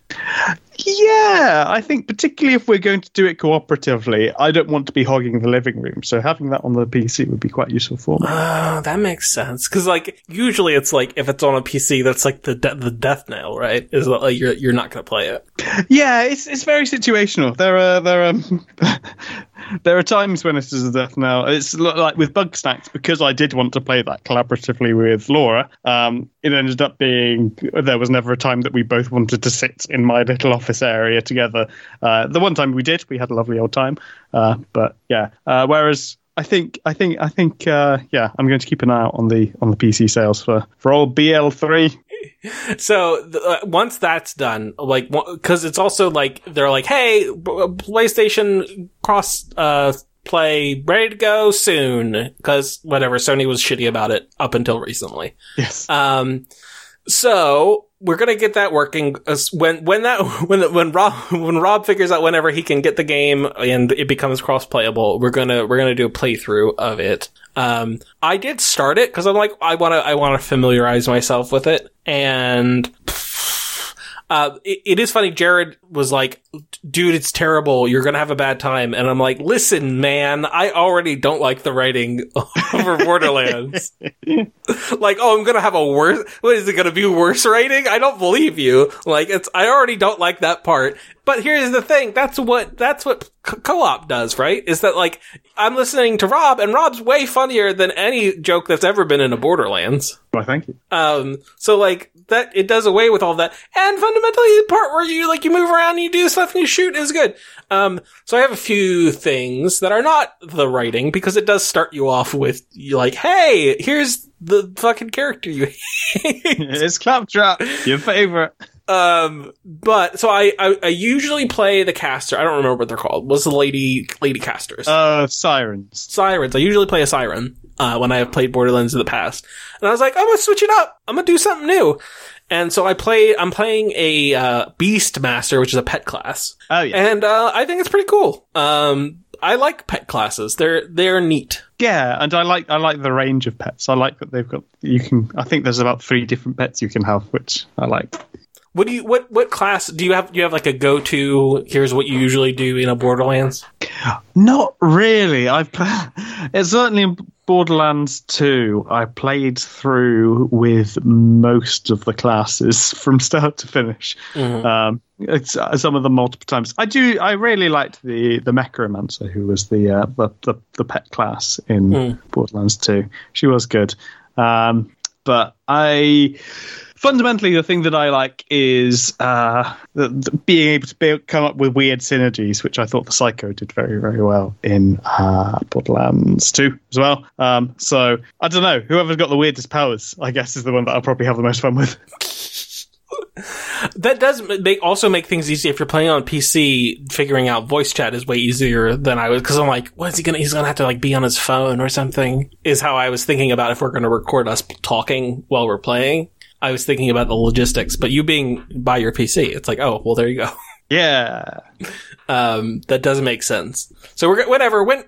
yeah, I think particularly if we're going to do it cooperatively, I don't want to be hogging the living room. So having that on the PC would be quite useful for me. Oh, that makes sense. Because like usually it's like if it's on a PC, that's like the de- the death nail, right? Is that like you're you're not going to play it. Yeah, it's it's very situational. There are there are there are times when it is a death nail. It's like with Bugsnax because I did want to play that collaboratively with Laura. Um, it ended up being there was never a time that we both wanted to sit in my little office area together. Uh, the one time we did, we had a lovely old time. Uh, but yeah, uh, whereas. I think, I think, I think, uh, yeah. I'm going to keep an eye out on the on the PC sales for for old BL3. So uh, once that's done, like because it's also like they're like, hey, B- PlayStation cross uh play ready to go soon because whatever Sony was shitty about it up until recently. Yes. Um, so we're gonna get that working when when that when when Rob when Rob figures out whenever he can get the game and it becomes cross playable, we're gonna we're gonna do a playthrough of it. Um, I did start it because I'm like I want to I want to familiarize myself with it and. Uh, it, it is funny. Jared was like, dude, it's terrible. You're going to have a bad time. And I'm like, listen, man, I already don't like the writing over Borderlands. like, oh, I'm going to have a worse, what is it going to be worse writing? I don't believe you. Like, it's, I already don't like that part. But here's the thing. That's what, that's what co- co-op does, right? Is that like, I'm listening to Rob and Rob's way funnier than any joke that's ever been in a Borderlands. Why, thank you. Um, so like that, it does away with all that. And fundamentally, the part where you like, you move around and you do stuff and you shoot is good. Um, so I have a few things that are not the writing because it does start you off with you like, hey, here's the fucking character you hate. it's Claptrap, your favorite. Um, but so I, I, I usually play the caster. I don't remember what they're called. What's the lady lady casters? Uh, sirens. sirens. I usually play a siren uh, when I have played Borderlands in the past, and I was like, I'm gonna switch it up. I'm gonna do something new. And so I play. I'm playing a uh, Beast Master, which is a pet class, Oh yeah, and uh, I think it's pretty cool. Um, I like pet classes. They're they're neat. yeah, and I like I like the range of pets. I like that they've got you can. I think there's about three different pets you can have, which I like. What do you what what class do you have? Do you have like a go to? Here's what you usually do in a Borderlands. Not really. I've it's certainly in Borderlands 2. I played through with most of the classes from start to finish. Um, it's, uh, some of them multiple times. I do. I really liked the the Mechromancer, who was the uh, the, the the pet class in Borderlands 2. She was good. Um, but I fundamentally the thing that I like is uh, the, the being able to be, come up with weird synergies, which I thought the Psycho did very very well in uh, Borderlands 2 as well. Um, so I don't know. Whoever's got the weirdest powers, I guess, is the one that I'll probably have the most fun with. That does make also make things easy if you're playing on PC. Figuring out voice chat is way easier than I was because I'm like, what is he gonna? He's gonna have to like be on his phone or something. Is how I was thinking about if we're gonna record us talking while we're playing. I was thinking about the logistics, but you being by your PC, it's like, oh, well, there you go. Yeah. Um, that doesn't make sense. So we're whatever. When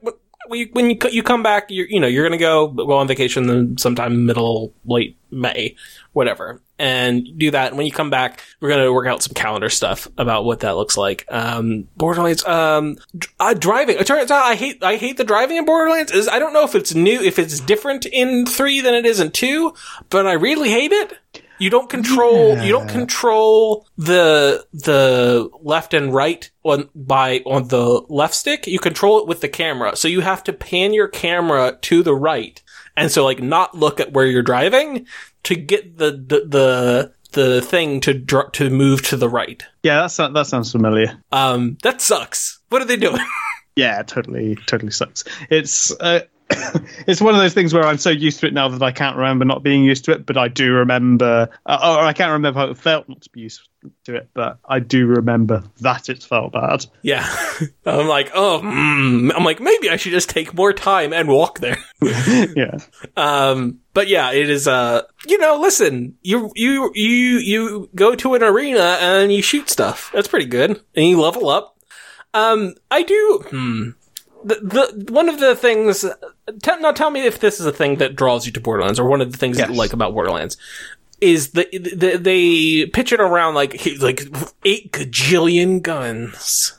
when you when you, you come back, you're you know you're gonna go go on vacation then sometime middle late May, whatever, and do that. And when you come back, we're gonna work out some calendar stuff about what that looks like. Um, Borderlands. Um, uh, driving. It turns out I hate I hate the driving in Borderlands. Is I don't know if it's new if it's different in three than it is in two, but I really hate it. You don't control. You don't control the the left and right on by on the left stick. You control it with the camera. So you have to pan your camera to the right, and so like not look at where you're driving to get the the the, the thing to dr- to move to the right. Yeah, that sounds, that sounds familiar. Um, that sucks. What are they doing? Yeah, totally, totally sucks. It's uh, it's one of those things where I'm so used to it now that I can't remember not being used to it, but I do remember, uh, or I can't remember how it felt not to be used to it, but I do remember that it felt bad. Yeah. I'm like, oh, mm. I'm like, maybe I should just take more time and walk there. yeah. Um, but yeah, it is, uh, you know, listen, you, you, you, you go to an arena and you shoot stuff. That's pretty good. And you level up. Um, I do, hmm. The, the, one of the things, t- now tell me if this is a thing that draws you to Borderlands or one of the things that you like about Borderlands is the, the they pitch it around like, like eight gajillion guns.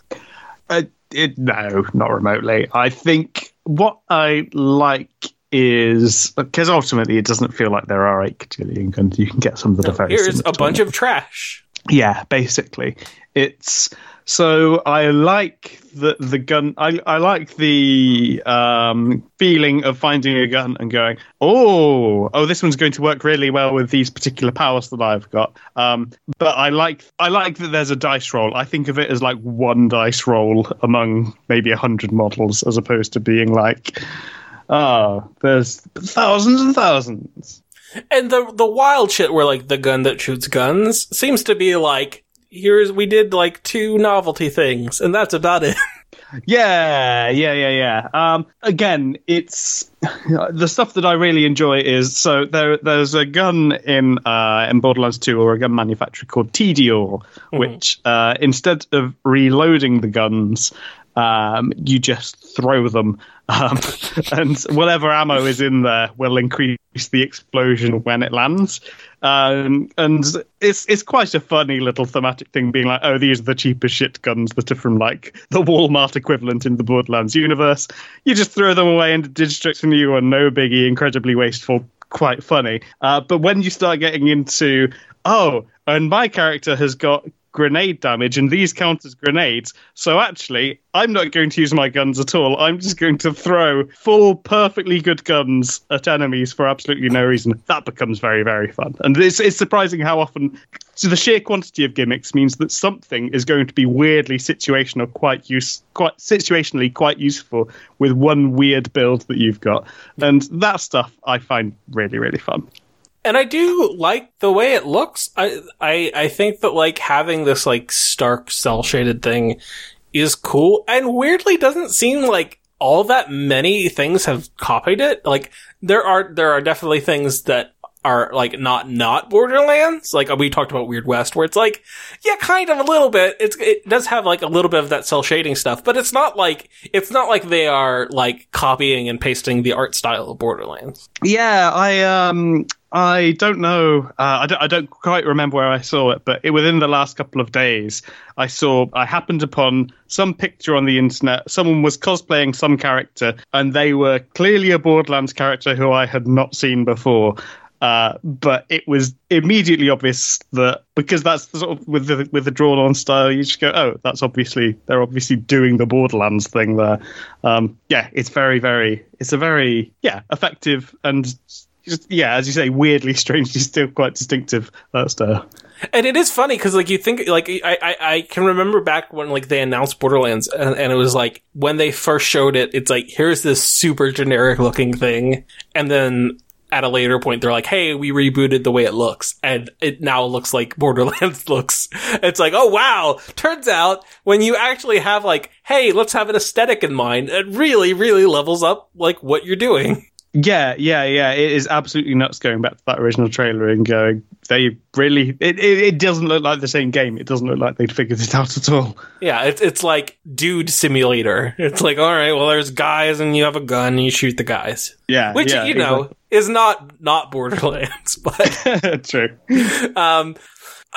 Uh, it, no, not remotely. I think what I like is because ultimately it doesn't feel like there are eight gajillion guns. You can get some that are very Here's a bunch of trash. Yeah, basically, it's so I like the the gun. I I like the um, feeling of finding a gun and going, oh, oh, this one's going to work really well with these particular powers that I've got. Um, but I like I like that there's a dice roll. I think of it as like one dice roll among maybe a hundred models, as opposed to being like, oh, there's thousands and thousands. And the the wild shit where like the gun that shoots guns seems to be like here's we did like two novelty things and that's about it. Yeah, yeah, yeah, yeah. Um, again, it's the stuff that I really enjoy is so there. There's a gun in uh, in Borderlands 2 or a gun manufacturer called Tediore, which uh, instead of reloading the guns, um, you just throw them, um, and whatever ammo is in there will increase the explosion when it lands. Um, and it's it's quite a funny little thematic thing, being like, oh, these are the cheapest shit guns that are from like the Walmart equivalent in the Borderlands universe. You just throw them away and district a new one, no biggie, incredibly wasteful, quite funny. Uh, but when you start getting into, oh, and my character has got grenade damage and these count as grenades. So actually, I'm not going to use my guns at all. I'm just going to throw full, perfectly good guns at enemies for absolutely no reason. That becomes very, very fun. And it's, it's surprising how often so the sheer quantity of gimmicks means that something is going to be weirdly situational, quite use, quite situationally quite useful with one weird build that you've got, and that stuff I find really, really fun. And I do like the way it looks. I I I think that like having this like stark cel shaded thing is cool and weirdly doesn't seem like all that many things have copied it. Like there are there are definitely things that are like not not Borderlands. Like we talked about Weird West, where it's like, yeah, kind of a little bit. It's it does have like a little bit of that cel shading stuff, but it's not like it's not like they are like copying and pasting the art style of Borderlands. Yeah, I um I don't know. Uh, I, don't, I don't quite remember where I saw it, but it, within the last couple of days, I saw I happened upon some picture on the internet. Someone was cosplaying some character, and they were clearly a Borderlands character who I had not seen before. Uh, but it was immediately obvious that because that's sort of with the with the drawn on style, you just go, oh, that's obviously they're obviously doing the Borderlands thing there. Um, yeah, it's very very it's a very yeah effective and just, yeah, as you say, weirdly, strangely, still quite distinctive uh, style. And it is funny because like you think like I, I I can remember back when like they announced Borderlands and, and it was like when they first showed it, it's like here's this super generic looking thing, and then at a later point they're like, hey, we rebooted the way it looks, and it now looks like Borderlands looks. It's like, oh wow! Turns out when you actually have like, hey, let's have an aesthetic in mind, it really really levels up like what you're doing. Yeah, yeah, yeah. It is absolutely nuts going back to that original trailer and going, they really. It, it, it doesn't look like the same game. It doesn't look like they'd figured it out at all. Yeah, it's it's like dude simulator. It's like, all right, well, there's guys, and you have a gun, and you shoot the guys, Yeah, which yeah, you know is not not Borderlands, but true. um.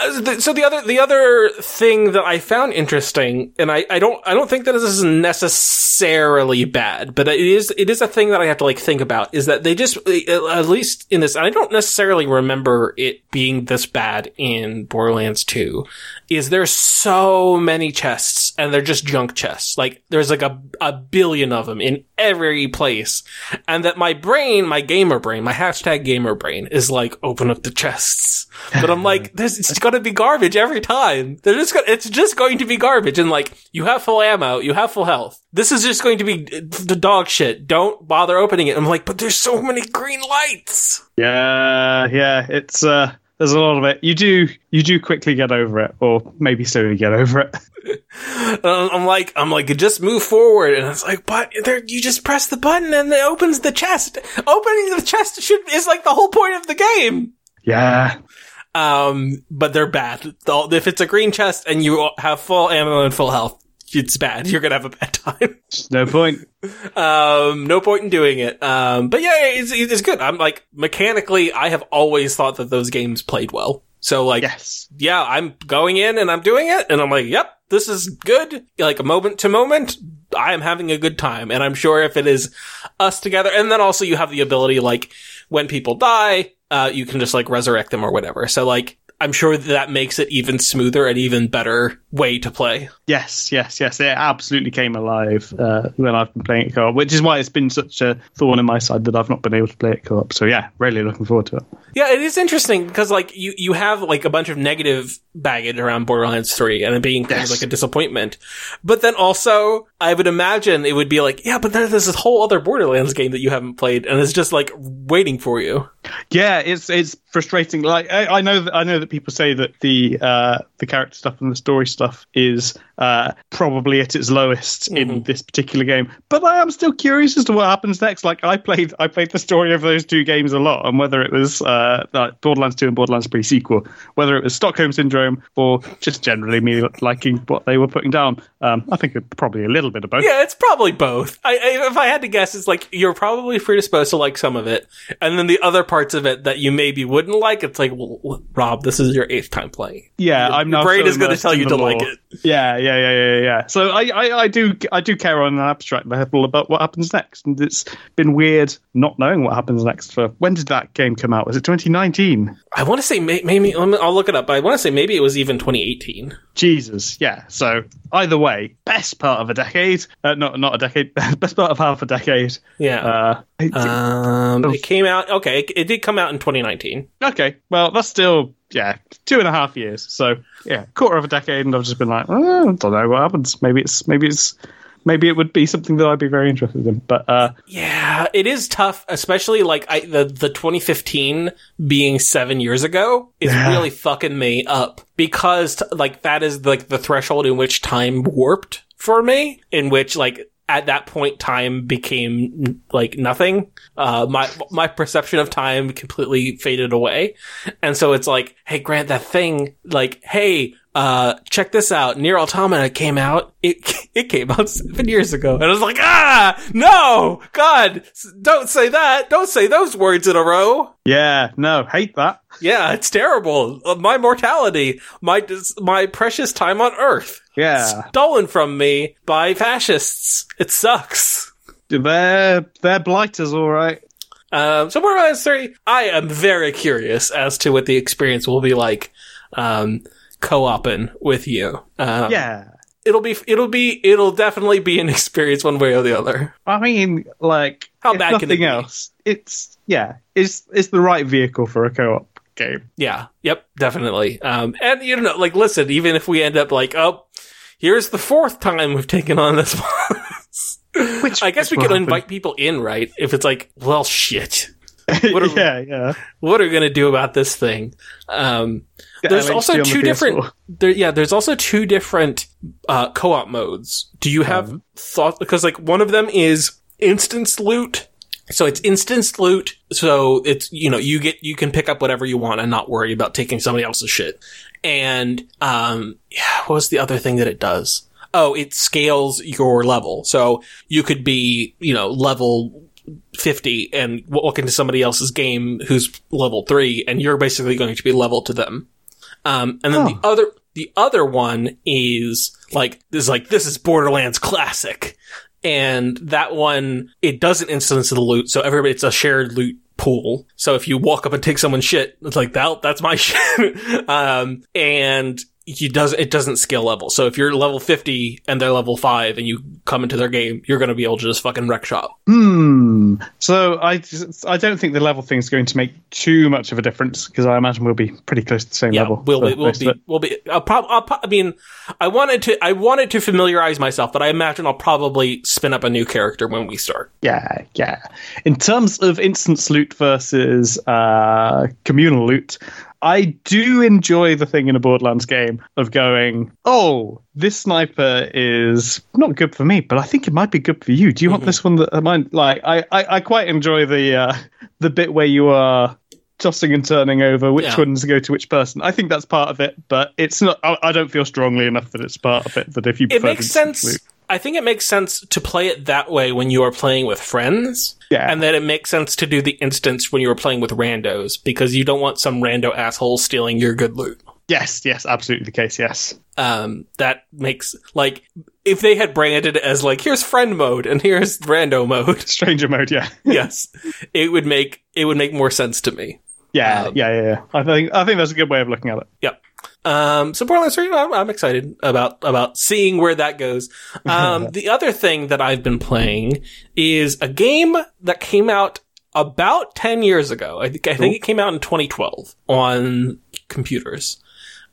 Uh, So the other the other thing that I found interesting, and I, I don't I don't think that this is necessarily bad, but it is it is a thing that I have to like think about is that they just at least in this I don't necessarily remember it being this bad in Borderlands 2 is there's so many chests and they're just junk chests. Like there's like a a billion of them in every place and that my brain my gamer brain my hashtag gamer brain is like open up the chests But I'm like, this it's going to be garbage every time. They're just gonna, it's just going to be garbage. And like, you have full ammo, you have full health. This is just going to be the dog shit. Don't bother opening it. I'm like, but there's so many green lights. Yeah, yeah, it's uh there's a lot of it. You do you do quickly get over it, or maybe slowly get over it. I'm like, I'm like, just move forward, and it's like, but there, you just press the button and it opens the chest. Opening the chest should is like the whole point of the game. Yeah. Um, but they're bad. If it's a green chest and you have full ammo and full health, it's bad. You're gonna have a bad time. No point. um, no point in doing it. Um, but yeah, it's, it's good. I'm like, mechanically, I have always thought that those games played well. So like, Yes. yeah, I'm going in and I'm doing it, and I'm like, yep, this is good. Like a moment to moment, I am having a good time, and I'm sure if it is us together, and then also you have the ability, like when people die, uh, you can just like resurrect them or whatever. So like, I'm sure that makes it even smoother and even better way to play. Yes, yes, yes. It absolutely came alive uh, when I've been playing it co-op, which is why it's been such a thorn in my side that I've not been able to play it co-op. So yeah, really looking forward to it. Yeah, it is interesting because like you you have like a bunch of negative baggage around Borderlands 3 and it being kind of like a disappointment. But then also I would imagine it would be like, yeah, but then there's this whole other Borderlands game that you haven't played and it's just like waiting for you. Yeah, it's it's frustrating. Like I, I know that I know that people say that the uh, the character stuff and the story stuff is uh, probably at its lowest in this particular game, but I am still curious as to what happens next. Like I played I played the story of those two games a lot, and whether it was uh, like Borderlands Two and Borderlands Three sequel, whether it was Stockholm Syndrome or just generally me liking what they were putting down. Um, I think probably a little bit of both. Yeah, it's probably both. I, I, if I had to guess, it's like you're probably predisposed to like some of it, and then the other parts of it that you maybe wouldn't like, it's like, well, Rob, this is your eighth time playing. Yeah, Your- I'm now brain so is going to tell you to like it. Yeah, yeah, yeah, yeah, yeah. Yeah. So I, I, I do, I do care on an abstract level about what happens next, and it's been weird not knowing what happens next. For when did that game come out? Was it 2019? I want to say maybe I'll look it up. But I want to say maybe it was even 2018. Jesus, yeah. So either way, best part of a decade. Uh, not, not a decade. best part of half a decade. Yeah. Uh, it- Um, it came out. Okay, it, it did come out in 2019. okay, well that's still yeah two and a half years. So yeah, quarter of a decade, and I've just been like, oh, I don't know what happens. Maybe it's maybe it's maybe it would be something that I'd be very interested in. But uh, Yeah, it is tough, especially like I, the the 2015 being seven years ago is Yeah. really fucking me up because like that is like the threshold in which time warped for me, in which like. At that point, time became like nothing. Uh, my my perception of time completely faded away, and so it's like, hey, Grant, that thing, like, hey, uh, check this out. Nier Automata came out. It it came out seven years ago, and I was like, ah, no, God, don't say that. Don't say those words in a row. yeah, no, hate that. Yeah, it's terrible. Uh, My mortality, my my precious time on Earth, Yeah, stolen from me by fascists. It sucks. they're they're blighters, all right. Um, so Borderlands 3, I am very curious as to what the experience will be like, um, co-oping with you. Um, Yeah, it'll be, it'll be, it'll definitely be an experience one way or the other. I mean, like, How bad can it nothing be? else, it's yeah, it's it's the right vehicle for a co-op game. Yeah. Yep. Definitely. Um, and you know, like, listen, even if we end up like, oh, here's the fourth time we've taken on this one. Which I guess we could invite people in, right? If it's like, well, shit. What are we- yeah, yeah. What are we gonna do about this thing? Um, there's also on the two different. There, yeah, there's also two different uh, co-op modes. Do you have Um. thought? Because like one of them is instance loot. So it's instance loot. So it's you know you get you can pick up whatever you want and not worry about taking somebody else's shit. And um, yeah, what was the other thing that it does? Oh, it scales your level. So you could be you know level 50 and walk into somebody else's game who's level 3 and you're basically going to be level to them. Um, and then Huh. the other, the other one is like, is like, this is Borderlands classic. And that one, it doesn't instance the loot. So everybody, it's a shared loot pool. So if you walk up and take someone's shit, it's like, that, that's my shit. um, and you does it doesn't scale level. So if you're level 50 and they're level 5 and you come into their game, you're going to be able to just fucking wreck shop. Hmm. So I, I don't think the level thing is going to make too much of a difference because I imagine we'll be pretty close to the same Yeah, level. we'll be, we'll be, we'll be. I'll prob- I'll pro- I mean, I wanted to, I wanted to familiarize myself, but I imagine I'll probably spin up a new character when we start. Yeah, yeah. In terms of instance loot versus uh, communal loot, I do enjoy the thing in a Borderlands game of going, oh, this sniper is not good for me, but I think it might be good for you. Do you want this one that I might like? I, I, I quite enjoy the uh, the bit where you are tossing and turning over which Yeah. ones go to which person. I think that's part of it, but it's not. I, I don't feel strongly enough that it's part of it. That if you It makes sense. I think it makes sense to play it that way when you are playing with friends. Yeah. And that it makes sense to do the instance when you are playing with randos because you don't want some rando asshole stealing your good loot. Yes, yes, absolutely the case. Yes. Um, that makes, like, if they had branded it as like, here's friend mode and here's rando mode. Stranger mode. Yeah. yes. It would make, it would make more sense to me. Yeah, Um, yeah, yeah, yeah. I think I think that's a good way of looking at it. Yep. Um, so Borderlands 3, I'm, I'm excited about, about seeing where that goes. Um, the other thing that I've been playing is a game that came out about 10 years ago. I think, I think it came out in 2012 on computers.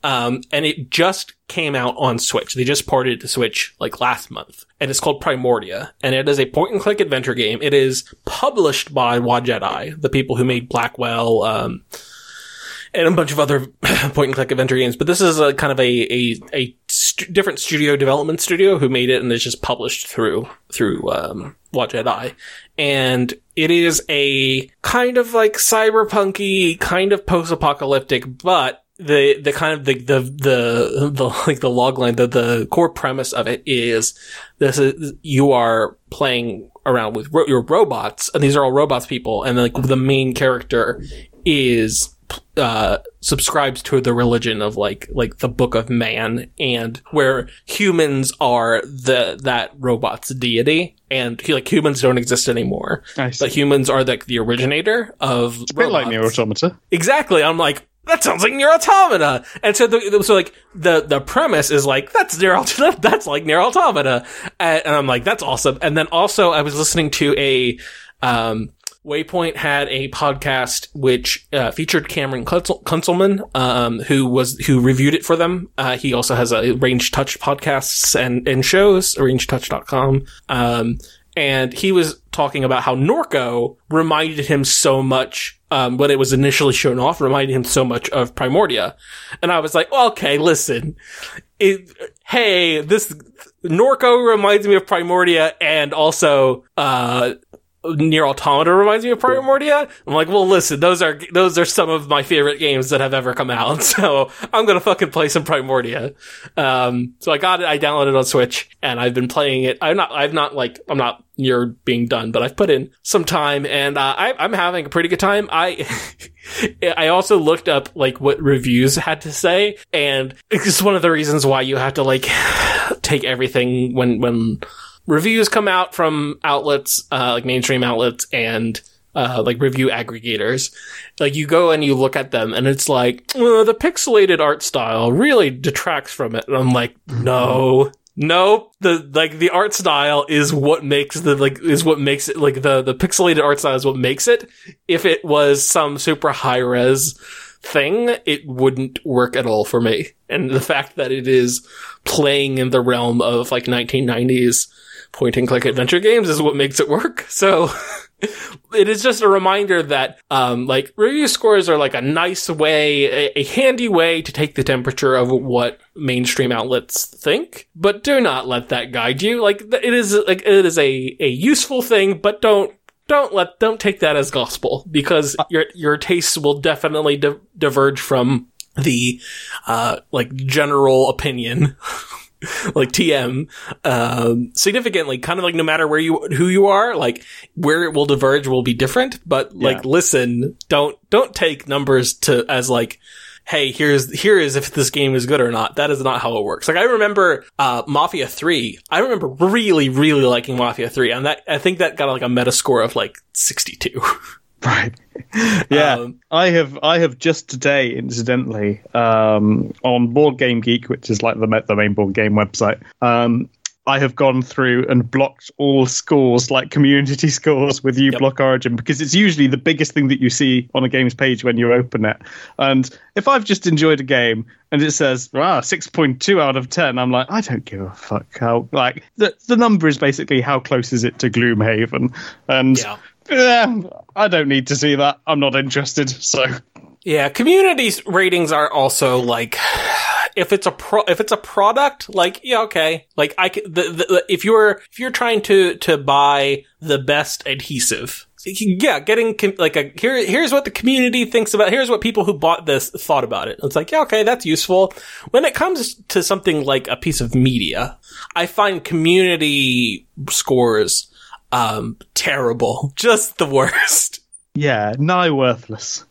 Um, and it just came out on Switch. They just ported it to Switch like last month. And it's called Primordia. And it is a point and click adventure game. It is published by Wadjet Eye, the people who made Blackwell, um, and a bunch of other point and click adventure games. But this is a kind of a a, a st- different studio development studio who made it and it's just published through through um, Wadjet Eye. And it is a kind of like cyberpunky, kind of post apocalyptic, but the the kind of the the the, the like the logline the the core premise of it is this is you are playing around with ro- your robots and these are all robots people and like the main character is uh subscribes to the religion of like like the book of man and where humans are the that robot's deity and like humans don't exist anymore but humans are like the originator of a bit like. Nier Automata. Exactly. I'm like, that sounds like Nier Automata. And so the, so like the, the premise is like, that's Nier Automata, that's like Nier Automata. And, and I'm like, that's awesome. And then also I was listening to a, um, Waypoint had a podcast which uh, featured Cameron Kunzelman, um, who was who reviewed it for them. Uh, he also has a Ranged Touch podcasts and and shows, rangedtouch.com. Um, and he was talking about how Norco reminded him so much um, when it was initially shown off, reminded him so much of Primordia, and I was like, okay, listen, it, hey, this Norco reminds me of Primordia, and also uh, Nier Automata reminds me of Primordia. I'm like, well, listen, those are those are some of my favorite games that have ever come out. So I'm gonna fucking play some Primordia. Um, so I got it. I downloaded it on Switch, and I've been playing it. I'm not. I've not like. I'm not near being done, but I've put in some time, and uh, I, I'm having a pretty good time. I I also looked up like what reviews had to say, and it's one of the reasons why you have to like take everything when when reviews come out from outlets uh, like mainstream outlets and uh, like review aggregators. Like you go and you look at them, and it's like "Uh, the pixelated art style really detracts from it. And I'm like, no. No, the like the art style is what makes the like is what makes it like the the pixelated art style is what makes it. If it was some super high res thing, it wouldn't work at all for me. And the fact that it is playing in the realm of like 1990s point and click adventure games is what makes it work. So it is just a reminder that, um, like review scores are like a nice way, a, a handy way to take the temperature of what mainstream outlets think, but do not let that guide you. Like it is, like it is a, a useful thing, but don't, don't let, don't take that as gospel because your, your tastes will definitely di- diverge from the, uh, like general opinion. like TM, um, significantly, kind of like no matter where you, who you are, like where it will diverge will be different, but like Yeah. listen, don't, don't take numbers to, as like, hey, here's, here is if this game is good or not. That is not how it works. Like I remember, uh, Mafia 3, I remember really, really liking Mafia 3, and that, I think that got like a meta score of like 62. Right. yeah. Um, I have I have just today, incidentally, um, on Board Game Geek, which is like the the main board game website. Um, I have gone through and blocked all scores, like community scores, with uBlock Origin because it's usually the biggest thing that you see on a game's page when you open it. And if I've just enjoyed a game and it says ah six point two out of ten, I'm like I don't give a fuck how like the the number is basically how close is it to Gloomhaven, and Yeah. yeah, I don't need to see that. I'm not interested. So Yeah, communities ratings are also like if it's a pro if it's a product like yeah okay like I the, the- if you're if you're trying to to buy the best adhesive yeah getting com- like a here here's what the community thinks about here's what people who bought this thought about it it's like yeah okay that's useful when it comes to something like a piece of media I find community scores um terrible just the worst yeah, nigh worthless.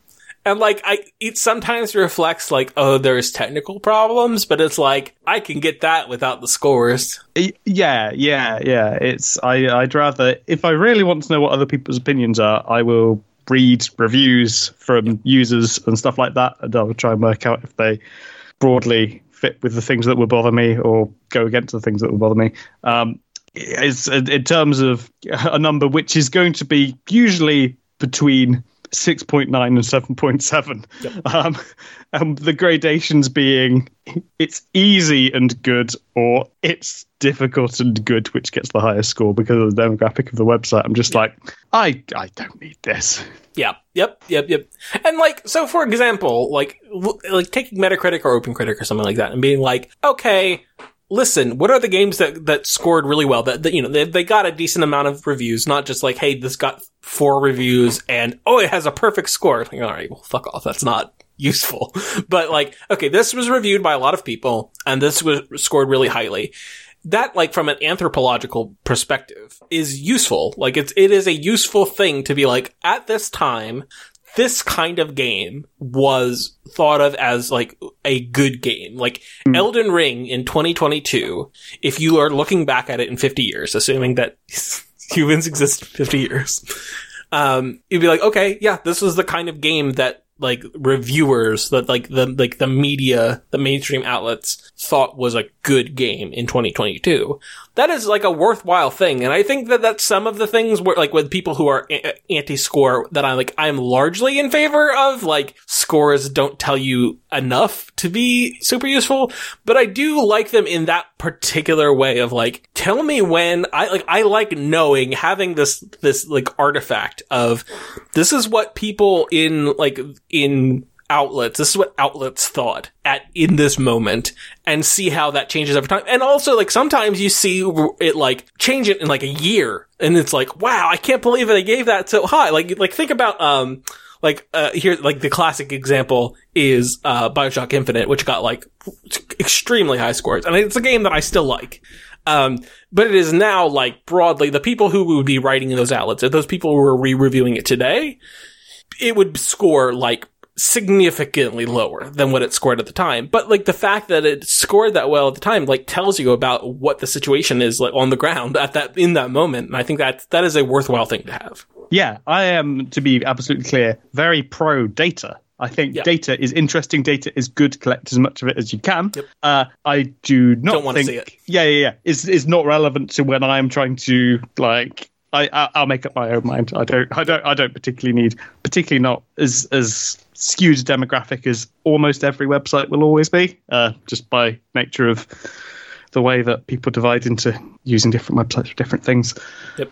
and like I, it sometimes reflects like, oh, there's technical problems, but it's like I can get that without the scores. Yeah, yeah, yeah. It's I. I'd rather if I really want to know what other people's opinions are, I will read reviews from users and stuff like that, and I'll try and work out if they broadly fit with the things that would bother me or go against the things that would bother me. Um, it's in terms of a number which is going to be usually between 6.9 and 7.7 um, and the gradations being it's easy and good or it's difficult and good which gets the highest score because of the demographic of the website. I'm just like i i don't need this. Yeah, yep, yep, yep. And like, so for example, like, like taking Metacritic or OpenCritic or something like that, and being like, okay, listen, what are the games that that scored really well? That, that you know, they they got a decent amount of reviews, not just like, hey, this got four reviews and oh, it has a perfect score. Like, all right, well, fuck off. That's not useful. But like, okay, this was reviewed by a lot of people, and this was scored really highly that like from an anthropological perspective is useful. Like it's it is a useful thing to be like at this time this kind of game was thought of as like a good game. Like Elden Ring in 2022, if you are looking back at it in 50 years, assuming that humans exist 50 years, um, you'd be like, okay, yeah, this was the kind of game that like reviewers, that like the like the media, the mainstream outlets thought was a good game in 2022. That is like a worthwhile thing, and I think that that's some of the things where like with people who are a- anti-score that I'm like, I'm largely in favor of. Like scores don't tell you enough to be super useful, but I do like them in that particular way of like, tell me when I like I like knowing having this this like artifact of this is what people in like in outlets. This is what outlets thought at in this moment and see how that changes over time. And also like sometimes you see it like change it in like a year and it's like wow i can't believe they gave that so high. Like like think about um like uh here like the classic example is uh bioshock infinite which got like extremely high scores. And it's a game that i still like. Um, but it is now like broadly the people who would be writing in those outlets, if those people were re-reviewing it today, it would score like significantly lower than what it scored at the time. But like the fact that it scored that well at the time, like tells you about what the situation is like on the ground at that, in that moment. And I think that that is a worthwhile thing to have. yeah i am to be absolutely clear very pro data I think Yeah. data is interesting. Data is good. Collect as much of it as you can. Yep. Uh, I do not Don't wanna think. see it. Yeah, yeah, yeah. Is is not relevant to when I am trying to like. I, I I'll make up my own mind. I don't. I don't. I don't particularly need. Particularly not as as skewed demographic as almost every website will always be. Uh, just by nature of the way that people divide into using different websites for different things. Yep.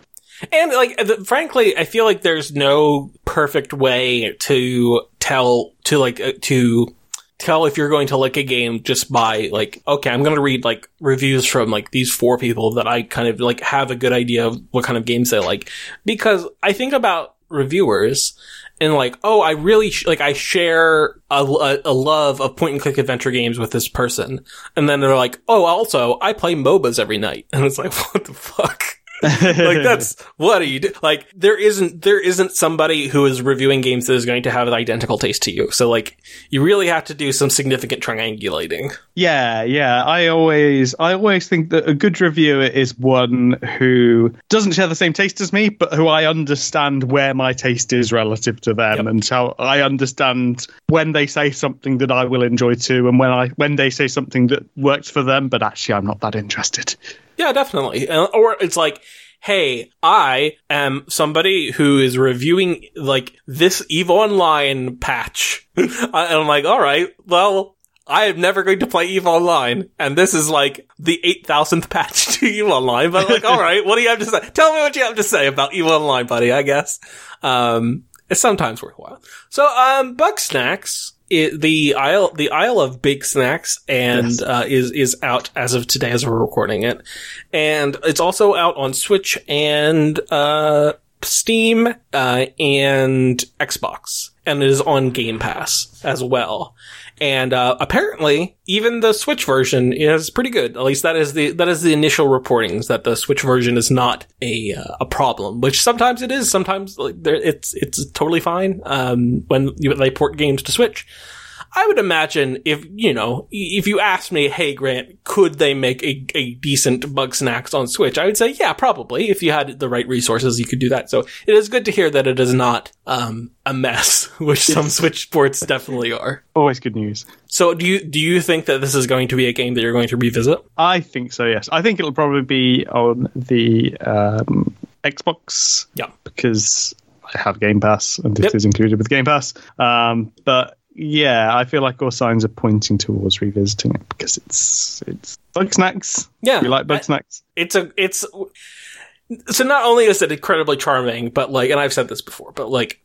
And like, frankly, I feel like there's no perfect way to tell to like uh, to tell if you're going to like a game just by like, okay, I'm going to read like reviews from like these four people that I kind of like have a good idea of what kind of games they like, because I think about reviewers and like, oh, I really sh- like I share a, a, a love of point and click adventure games with this person, and then they're like, oh, also I play MOBAs every night, and it's like, what the fuck. Like that's what are you do? Like there isn't there isn't somebody who is reviewing games that is going to have an identical taste to you. So like you really have to do some significant triangulating. Yeah, yeah. I always I always think that a good reviewer is one who doesn't share the same taste as me, but who I understand where my taste is relative to them yep. and how I understand when they say something that I will enjoy too and when I when they say something that works for them, but actually I'm not that interested. Yeah, definitely. Or it's like, hey, I am somebody who is reviewing like this EVE Online patch. and I'm like, all right, well, I am never going to play EVE Online, and this is like the 8,000th patch to EVE Online, but like, all right, what do you have to say? Tell me what you have to say about EVE Online, buddy, I guess. Um, it's sometimes worthwhile. So, um, Bugsnax it, the Isle, the Isle of Bigsnax, and yes. uh, is is out as of today, as we're recording it, and it's also out on Switch and uh, Steam uh, and Xbox, and it is on Game Pass as well. And uh, apparently, even the Switch version is pretty good. At least that is the that is the initial reportings that the Switch version is not a uh, a problem. Which sometimes it is. Sometimes like, it's it's totally fine um, when they port games to Switch. I would imagine if, you know, if you asked me, hey, Grant, could they make a, a decent Bugsnax on Switch? I would say, yeah, probably. If you had the right resources, you could do that. So it is good to hear that it is not, um, a mess, which some Switch ports definitely are. Always good news. So do you, do you think that this is going to be a game that you're going to revisit? I think so, yes. I think it'll probably be on the, um, Xbox. Yeah. Because I have Game Pass and this yep. is included with Game Pass. Um, but yeah, I feel like all signs are pointing towards revisiting it because it's it's Bugsnax. Yeah, you like Bugsnax. It's a it's so not only is it incredibly charming, but like, and I've said this before, but like,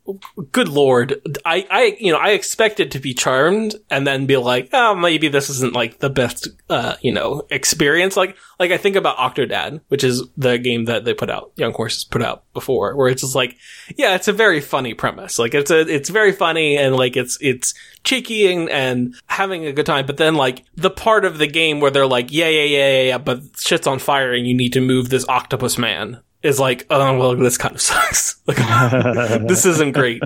good lord, I, I, you know, I expected to be charmed and then be like, oh, maybe this isn't like the best, uh, you know, experience. Like, like I think about Octodad, which is the game that they put out, Young Horses put out before, where it's just like, yeah, it's a very funny premise. Like, it's a, it's very funny and like, it's, it's cheeky and, and having a good time. But then like the part of the game where they're like, yeah, yeah, yeah, yeah, yeah, but shit's on fire and you need to move this octopus man is like, oh, well, this kind of sucks. Like, this isn't great.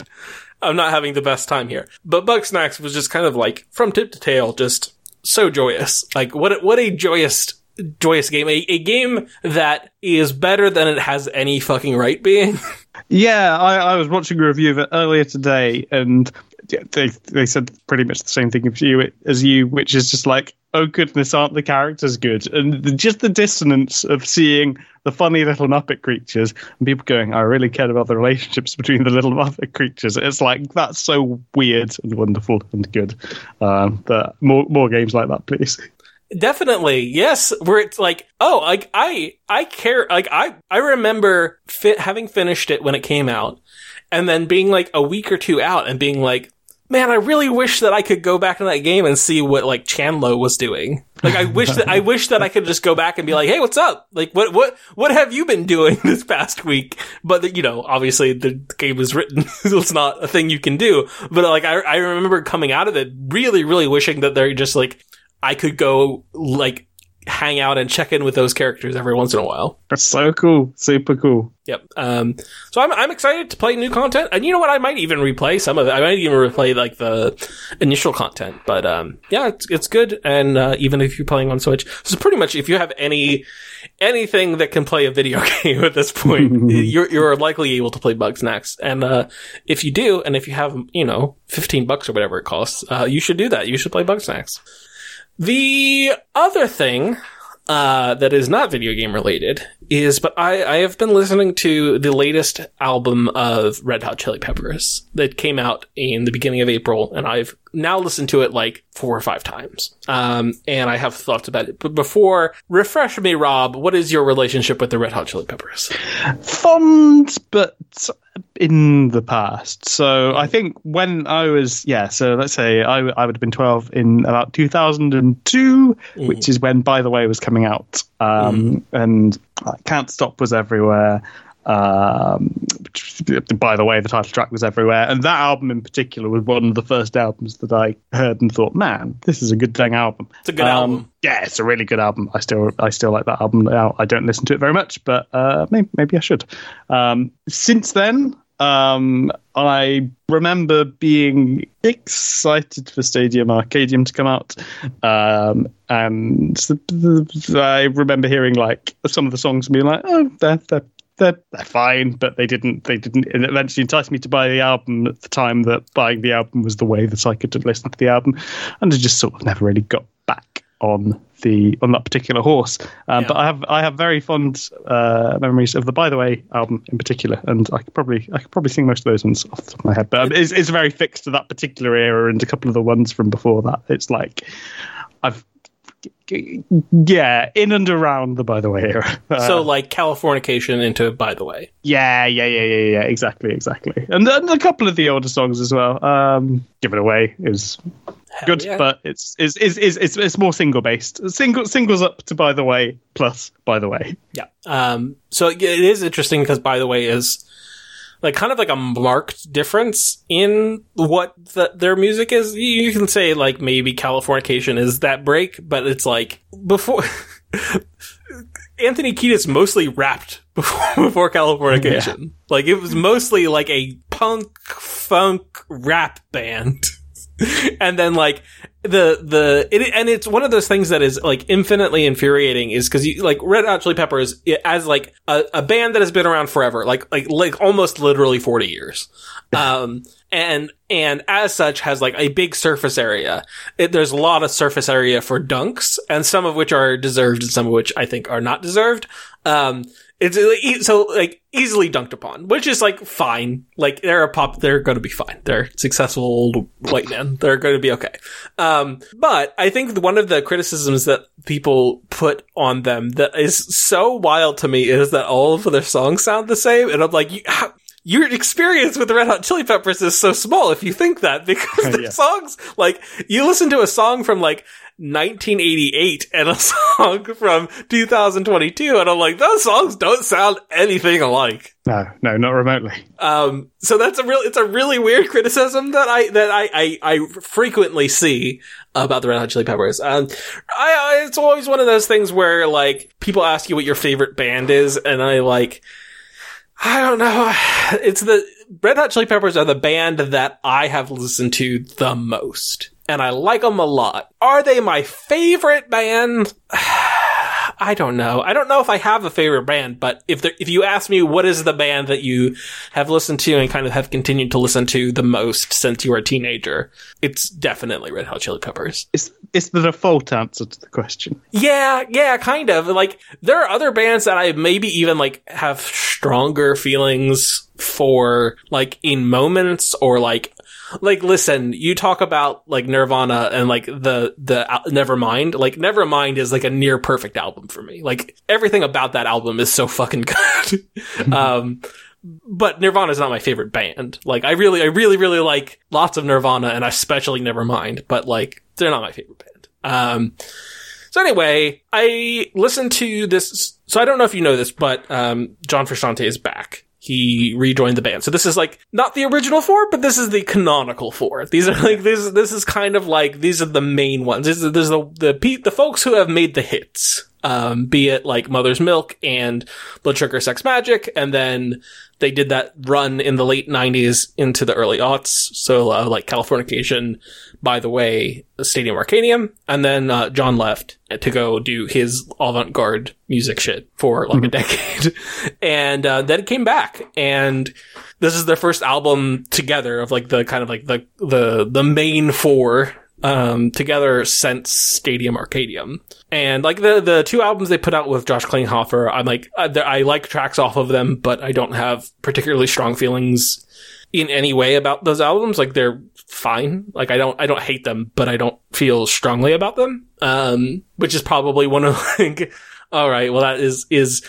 I'm not having the best time here. But Bugsnax was just kind of like, from tip to tail, just so joyous. Like, what, what a joyous, joyous game. A, a game that is better than it has any fucking right being. Yeah, I, I was watching a review of it earlier today, and they they said pretty much the same thing as you, as you, which is just like, oh goodness, aren't the characters good? And the, just the dissonance of seeing the funny little Muppet creatures and people going, I really care about the relationships between the little Muppet creatures. It's like that's so weird and wonderful and good. Um, but more more games like that, please. Definitely, yes. Where it's like, oh, like I, I care. Like I, I remember fi- having finished it when it came out, and then being like a week or two out and being like, man, I really wish that I could go back in that game and see what like Chandlo was doing. Like I wish that I wish that I could just go back and be like, hey, what's up? Like what what what have you been doing this past week? But you know, obviously the game was written, so it's not a thing you can do. But like I I remember coming out of it really really wishing that they're just like I could go like hang out and check in with those characters every once in a while. That's so cool. Super cool. Yep. Um, so I'm, I'm excited to play new content. And you know what? I might even replay some of it. I might even replay like the initial content. But, um, yeah, it's, it's good. And, uh, even if you're playing on Switch, so pretty much if you have any, anything that can play a video game at this point, you're, you're likely able to play Bugsnax. And, uh, if you do, and if you have, you know, 15 bucks or whatever it costs, uh, you should do that. You should play Bugsnax. The other thing uh, that is not video game related is, but I, I have been listening to the latest album of Red Hot Chili Peppers that came out in the beginning of April, and I've now listened to it like four or five times. Um, and I have thoughts about it. But before, refresh me, Rob, what is your relationship with the Red Hot Chili Peppers? Fond, but in the past. So I think when I was, yeah, so let's say I, I would have been 12 in about 2002, mm. which is when, by the way, was coming out. Um, mm. And Can't Stop was everywhere. Um, by the way, the title track was everywhere, and that album in particular was one of the first albums that I heard and thought, "Man, this is a good dang album." It's a good um, album. Yeah, it's a really good album. I still, I still like that album now. I don't listen to it very much, but uh, maybe, maybe I should. Um, since then, um, I remember being excited for Stadium Arcadium to come out, um, and I remember hearing like some of the songs and being like, "Oh, they're they're they're, they're fine," but they didn't they didn't eventually entice me to buy the album at the time that buying the album was the way that I could listen to the album, and I just sort of never really got back on the on that particular horse. Um, yeah. But I have I have very fond uh, memories of the By the Way album in particular, and I could probably I could probably sing most of those ones off the top of my head. But it's, it's very fixed to that particular era and a couple of the ones from before that. It's like I've yeah, in and around the by the way era. Uh, so like Californication into by the way. Yeah, yeah, yeah, yeah, yeah. Exactly, exactly. And, and a couple of the older songs as well. Um, Give it away is Hell good, yeah. but it's it's, it's it's it's it's more single based. Single singles up to by the way plus by the way. Yeah. Um. So it is interesting because by the way is like kind of like a marked difference in what the, their music is. You can say like maybe Californication is that break, but it's like before Anthony Kiedis mostly rapped before, before Californication. Yeah. Like it was mostly like a punk funk rap band. and then like the the it, and it's one of those things that is like infinitely infuriating is because you like Red Hot Chili Peppers as like a, a band that has been around forever, like like like almost literally forty years, um, and and as such has like a big surface area. It, there's a lot of surface area for dunks, and some of which are deserved, and some of which I think are not deserved. Um, it's so like easily dunked upon, which is like fine. Like they're a pop, they're going to be fine. They're successful old white men. They're going to be okay. Um, but I think one of the criticisms that people put on them that is so wild to me is that all of their songs sound the same, and I'm like, you, how, your experience with the Red Hot Chili Peppers is so small if you think that because the yeah. songs like you listen to a song from like 1988 and a song from 2022 and I'm like those songs don't sound anything alike. No, no, not remotely. Um so that's a real it's a really weird criticism that I that I I, I frequently see about the Red Hot Chili Peppers. Um I, I it's always one of those things where like people ask you what your favorite band is and I like I don't know. It's the Red Hot Chili Peppers are the band that I have listened to the most and I like them a lot. Are they my favorite band? I don't know. I don't know if I have a favorite band, but if there, if you ask me what is the band that you have listened to and kind of have continued to listen to the most since you were a teenager, it's definitely Red Hot Chili Peppers. It's it's the default answer to the question. Yeah, yeah, kind of. Like there are other bands that I maybe even like have stronger feelings for like in moments or like like listen you talk about like nirvana and like the the uh, nevermind like nevermind is like a near perfect album for me like everything about that album is so fucking good um but Nirvana is not my favorite band. Like I really, I really, really like lots of Nirvana and especially Nevermind, but like they're not my favorite band. Um, so anyway, I listened to this. So I don't know if you know this, but um, John Frusciante is back he rejoined the band. So this is like not the original four, but this is the canonical four. These are like this. This is kind of like these are the main ones. This is, this is the the the folks who have made the hits. Um, be it like Mother's Milk and Blood Sugar Sex Magik. and then they did that run in the late '90s into the early aughts. So uh, like Californication, by the way, Stadium Arcadium, and then uh, John left to go do his avant-garde music shit for like mm-hmm. a decade, and uh, then came back, and this is their first album together of like the kind of like the the the main four um, together since Stadium Arcadium. And like the the two albums they put out with Josh Klinghoffer, I'm like I, I like tracks off of them, but I don't have particularly strong feelings in any way about those albums. Like they're fine. Like I don't I don't hate them, but I don't feel strongly about them. Um, which is probably one of like, all right, well that is is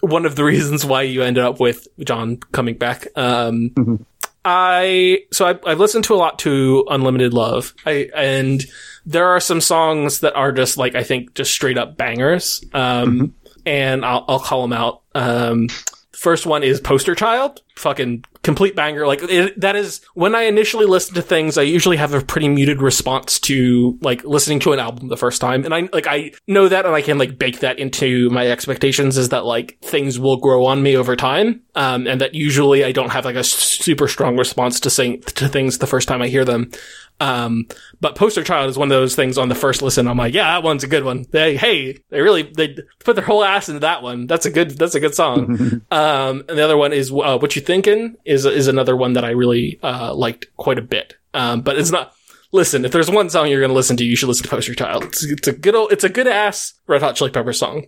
one of the reasons why you ended up with John coming back. Um, mm-hmm. I so I, I've listened to a lot to Unlimited Love. I and there are some songs that are just like I think just straight up bangers. Um, mm-hmm. and I'll I'll call them out. Um, First one is Poster Child. Fucking complete banger. Like it, that is when I initially listen to things, I usually have a pretty muted response to like listening to an album the first time. And I like I know that and I can like bake that into my expectations is that like things will grow on me over time. Um, and that usually I don't have like a super strong response to saying to things the first time I hear them. Um, but Poster Child is one of those things on the first listen. I'm like, yeah, that one's a good one. They, hey, they really, they put their whole ass into that one. That's a good, that's a good song. um, and the other one is, uh, What You Thinking is, is another one that I really, uh, liked quite a bit. Um, but it's not, listen, if there's one song you're going to listen to, you should listen to Poster Child. It's, it's, a good old, it's a good ass Red Hot Chili Pepper song.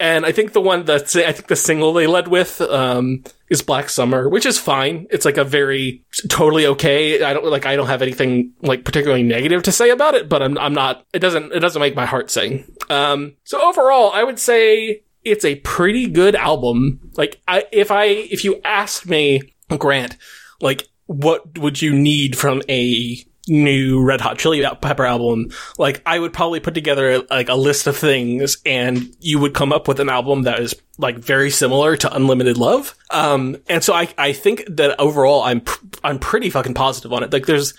And I think the one that's, I think the single they led with, um, is Black Summer, which is fine. It's like a very totally okay. I don't like, I don't have anything like particularly negative to say about it, but I'm, I'm not, it doesn't, it doesn't make my heart sing. Um, so overall, I would say it's a pretty good album. Like, I, if I, if you asked me, Grant, like, what would you need from a new Red Hot Chili Pepper album, like I would probably put together like a list of things and you would come up with an album that is like very similar to Unlimited Love. Um, and so I, I think that overall I'm, pr- I'm pretty fucking positive on it. Like there's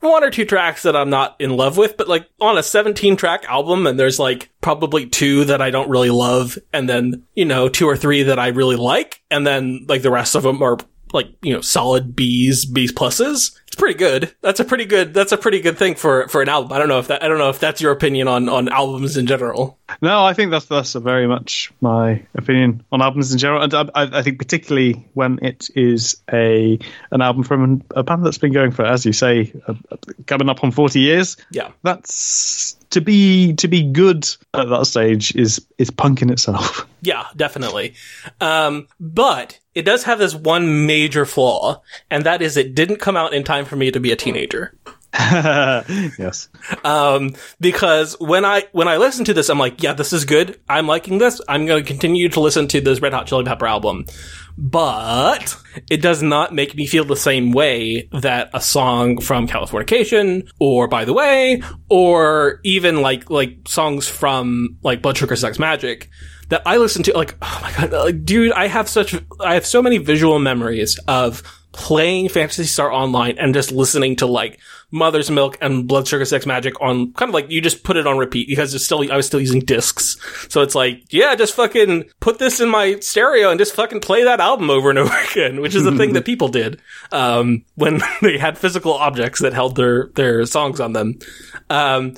one or two tracks that I'm not in love with, but like on a 17 track album and there's like probably two that I don't really love and then, you know, two or three that I really like. And then like the rest of them are like, you know, solid B's, B's pluses. It's pretty good. That's a pretty good, that's a pretty good thing for, for an album. I don't know if that, I don't know if that's your opinion on, on albums in general. No, I think that's, that's very much my opinion on albums in general. And I, I think particularly when it is a, an album from a band that's been going for, as you say, uh, coming up on 40 years. Yeah. That's, to be to be good at that stage is is punk in itself. Yeah, definitely. Um, but it does have this one major flaw, and that is it didn't come out in time for me to be a teenager. yes. Um, because when I when I listen to this, I'm like, yeah, this is good. I'm liking this. I'm going to continue to listen to this Red Hot Chili Pepper album. But it does not make me feel the same way that a song from Californication or By the Way or even like like songs from like Blood Sugar Sex Magik that I listen to like oh my god like, dude I have such I have so many visual memories of playing Phantasy Star Online and just listening to like Mother's Milk and Blood Sugar Sex Magik on kind of like you just put it on repeat because it's still I was still using discs. So it's like, yeah, just fucking put this in my stereo and just fucking play that album over and over again, which is the thing that people did um, when they had physical objects that held their their songs on them. Um,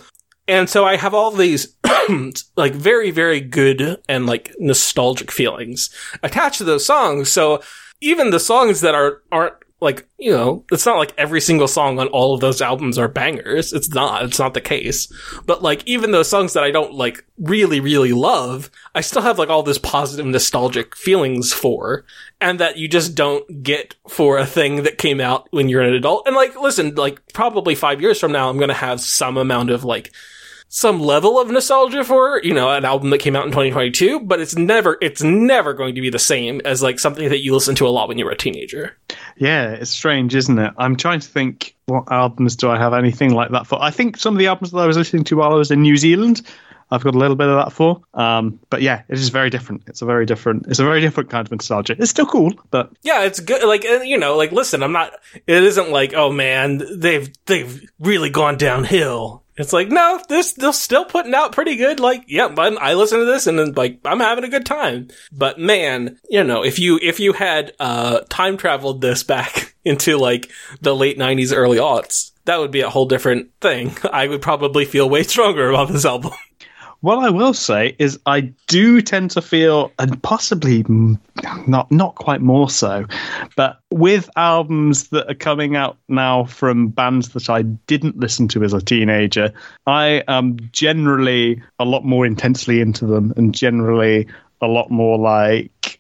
and so I have all these like very very good and like nostalgic feelings attached to those songs. So even the songs that are aren't like you know it's not like every single song on all of those albums are bangers. It's not. It's not the case. But like even those songs that i don't like really really love i still have like all this positive nostalgic feelings for and that you just don't get for a thing that came out when you're an adult. And like listen like probably five years from now i'm gonna have some amount of like some level of nostalgia for, you know, an album that came out in 2022, but it's never, it's never going to be the same as like something that you listen to a lot when you were a teenager. Yeah, it's strange, isn't it? I'm trying to think what albums do I have anything like that for? I think some of the albums that I was listening to while I was in New Zealand, I've got a little bit of that for. Um, but yeah, it is very different. It's a very different. It's a very different kind of nostalgia. It's still cool, but yeah, it's good. Like you know, like listen, I'm not. It isn't like oh man, they've they've really gone downhill. It's like, no, this, they're still putting out pretty good. Like, yeah, but I listen to this and then like, I'm having a good time. But man, you know, if you, if you had, uh, time traveled this back into like the late nineties, early aughts, that would be a whole different thing. I would probably feel way stronger about this album. What I will say is, I do tend to feel, and possibly not not quite more so, but with albums that are coming out now from bands that I didn't listen to as a teenager, I am generally a lot more intensely into them, and generally a lot more like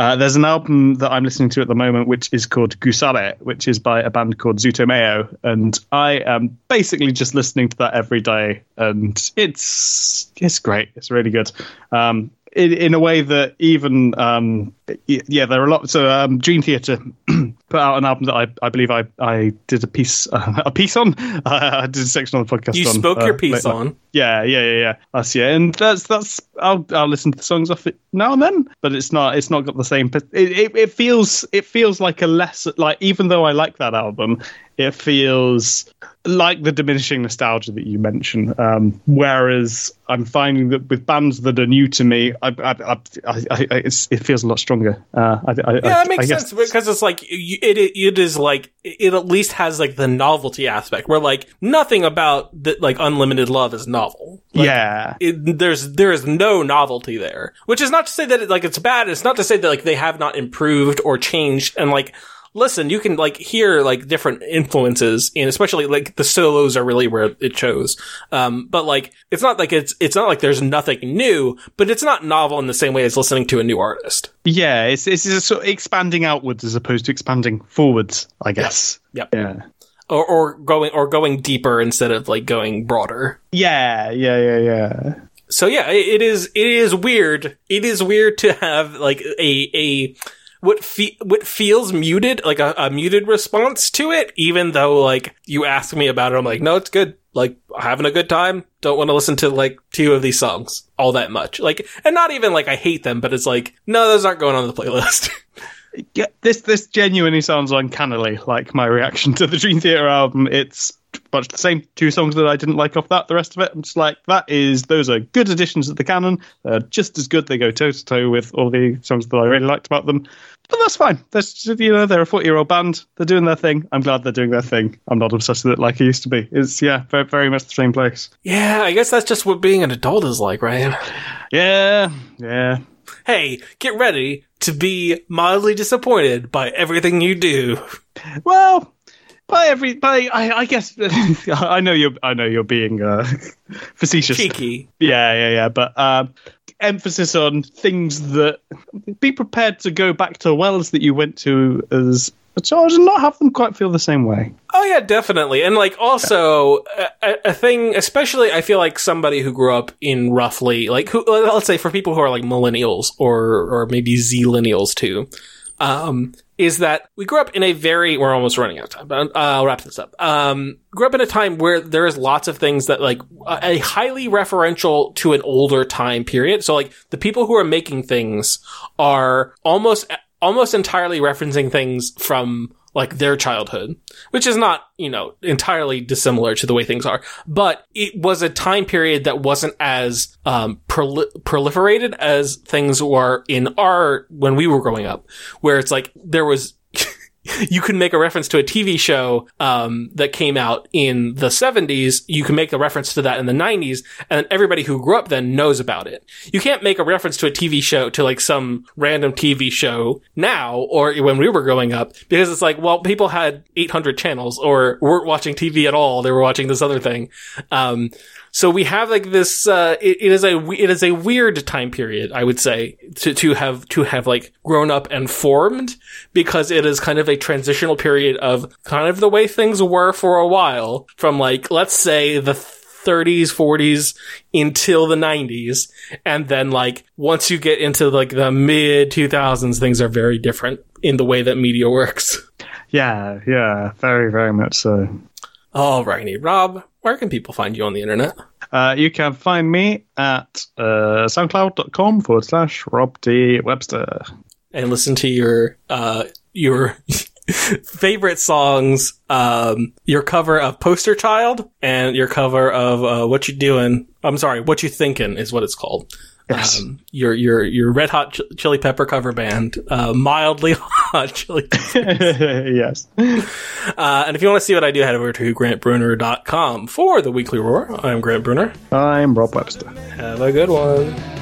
uh, there's an album that I'm listening to at the moment, which is called Gusare, which is by a band called ZUTOMAYO, and I am basically just listening to that every day, and it's it's great. It's really good. Um, in, in, a way that even um, yeah, there are a lot. So um, Dream Theater put out an album that I, I believe I, I did a piece uh, a piece on. Uh, I did a section on the podcast. You on, spoke uh, your piece on. Yeah, yeah, yeah, yeah. That's yeah, and that's that's. I'll I'll listen to the songs off it now and then, but it's not it's not got the same. It it, it feels it feels like a less like even though I like that album, it feels like the diminishing nostalgia that you mentioned. Um, whereas I'm finding that with bands that are new to me, I, I, I, I, I it's, it feels a lot stronger. Uh, I, I, Yeah, that makes sense because it's like you- it. It is like it at least has like the novelty aspect where like nothing about the, like unlimited love is novel. Like, yeah, it, there's there is no novelty there, which is not to say that it, like it's bad. It's not to say that like they have not improved or changed. And like, listen, you can like hear like different influences, and especially like the solos are really where it shows. Um, but like, it's not like it's it's not like there's nothing new, but it's not novel in the same way as listening to a new artist. yeah. It's it's just sort of expanding outwards as opposed to expanding forwards. I guess. Yep. Yeah. Or, or going or going deeper instead of like going broader. Yeah, yeah, yeah, yeah. So yeah, it it is it is weird. It is weird to have like a a what fe- what feels muted, like a, a muted response to it, even though like you ask me about it, I'm like, no, it's good. Like having a good time. Don't want to listen to like two of these songs all that much. Like, and not even like I hate them, but it's like, no, those aren't going on the playlist. Yeah, this this genuinely sounds uncannily like my reaction to the Dream Theater album. It's much the same. Two songs that I didn't like off that. The rest of it, I'm just like that is those are good additions to the canon. They're just as good. They go toe to toe with all the songs that I really liked about them. But that's fine. That's you know they're a 40 year old band. They're doing their thing. I'm glad they're doing their thing. I'm not obsessed with it like I used to be. It's yeah, very, very much the same place. yeah, I guess that's just what being an adult is like, right? Yeah, yeah. Hey, get ready to be mildly disappointed by everything you do. Well, by every by, I, I guess I know you're I know you're being uh, facetious. Cheeky. Yeah, yeah, yeah. But um, emphasis on things that be prepared to go back to wells that you went to as a child and not have them quite feel the same way. Oh yeah, definitely. And like also a, a- a thing, especially I feel like somebody who grew up in roughly like who let's say for people who are like millennials or or maybe Zillennials too, um, is that we grew up in a very we're almost running out of time, but uh, I'll wrap this up. Um, grew up in a time where there is lots of things that like a a highly referential to an older time period. So like the people who are making things are almost almost entirely referencing things from like their childhood, which is not, you know, entirely dissimilar to the way things are, but it was a time period that wasn't as um, proli- proliferated as things were in our when we were growing up, where it's like there was. You can make a reference to a TV show um, that came out in the 70s. You can make a reference to that in the 90s, and everybody who grew up then knows about it. You can't make a reference to a TV show to like some random TV show now or when we were growing up because it's like, well, people had 800 channels or weren't watching TV at all. They were watching this other thing. Um, so we have like this, uh, it, it is a, it is a weird time period, I would say, to, to have, to have like grown up and formed because it is kind of a transitional period of kind of the way things were for a while from like, let's say the 30s, 40s until the 90s. And then like once you get into like the mid 2000s, things are very different in the way that media works. Yeah, yeah, very, very much so. All righty, Rob, where can people find you on the internet? Uh, you can find me at uh, soundcloud.com forward slash Rob D. Webster. And listen to your, uh, your favorite songs, um, your cover of Poster Child and your cover of, uh, What You Doing. I'm sorry, What You Thinking is what it's called. Yes. Um, your, your, your Red Hot Ch- Chili Pepper cover band, uh, mildly hot chili yes. Uh, and if you want to see what I do, head over to grantbrunner.com for the weekly roar. I'm Grant Brunner. I'm Rob Webster. Have a good one.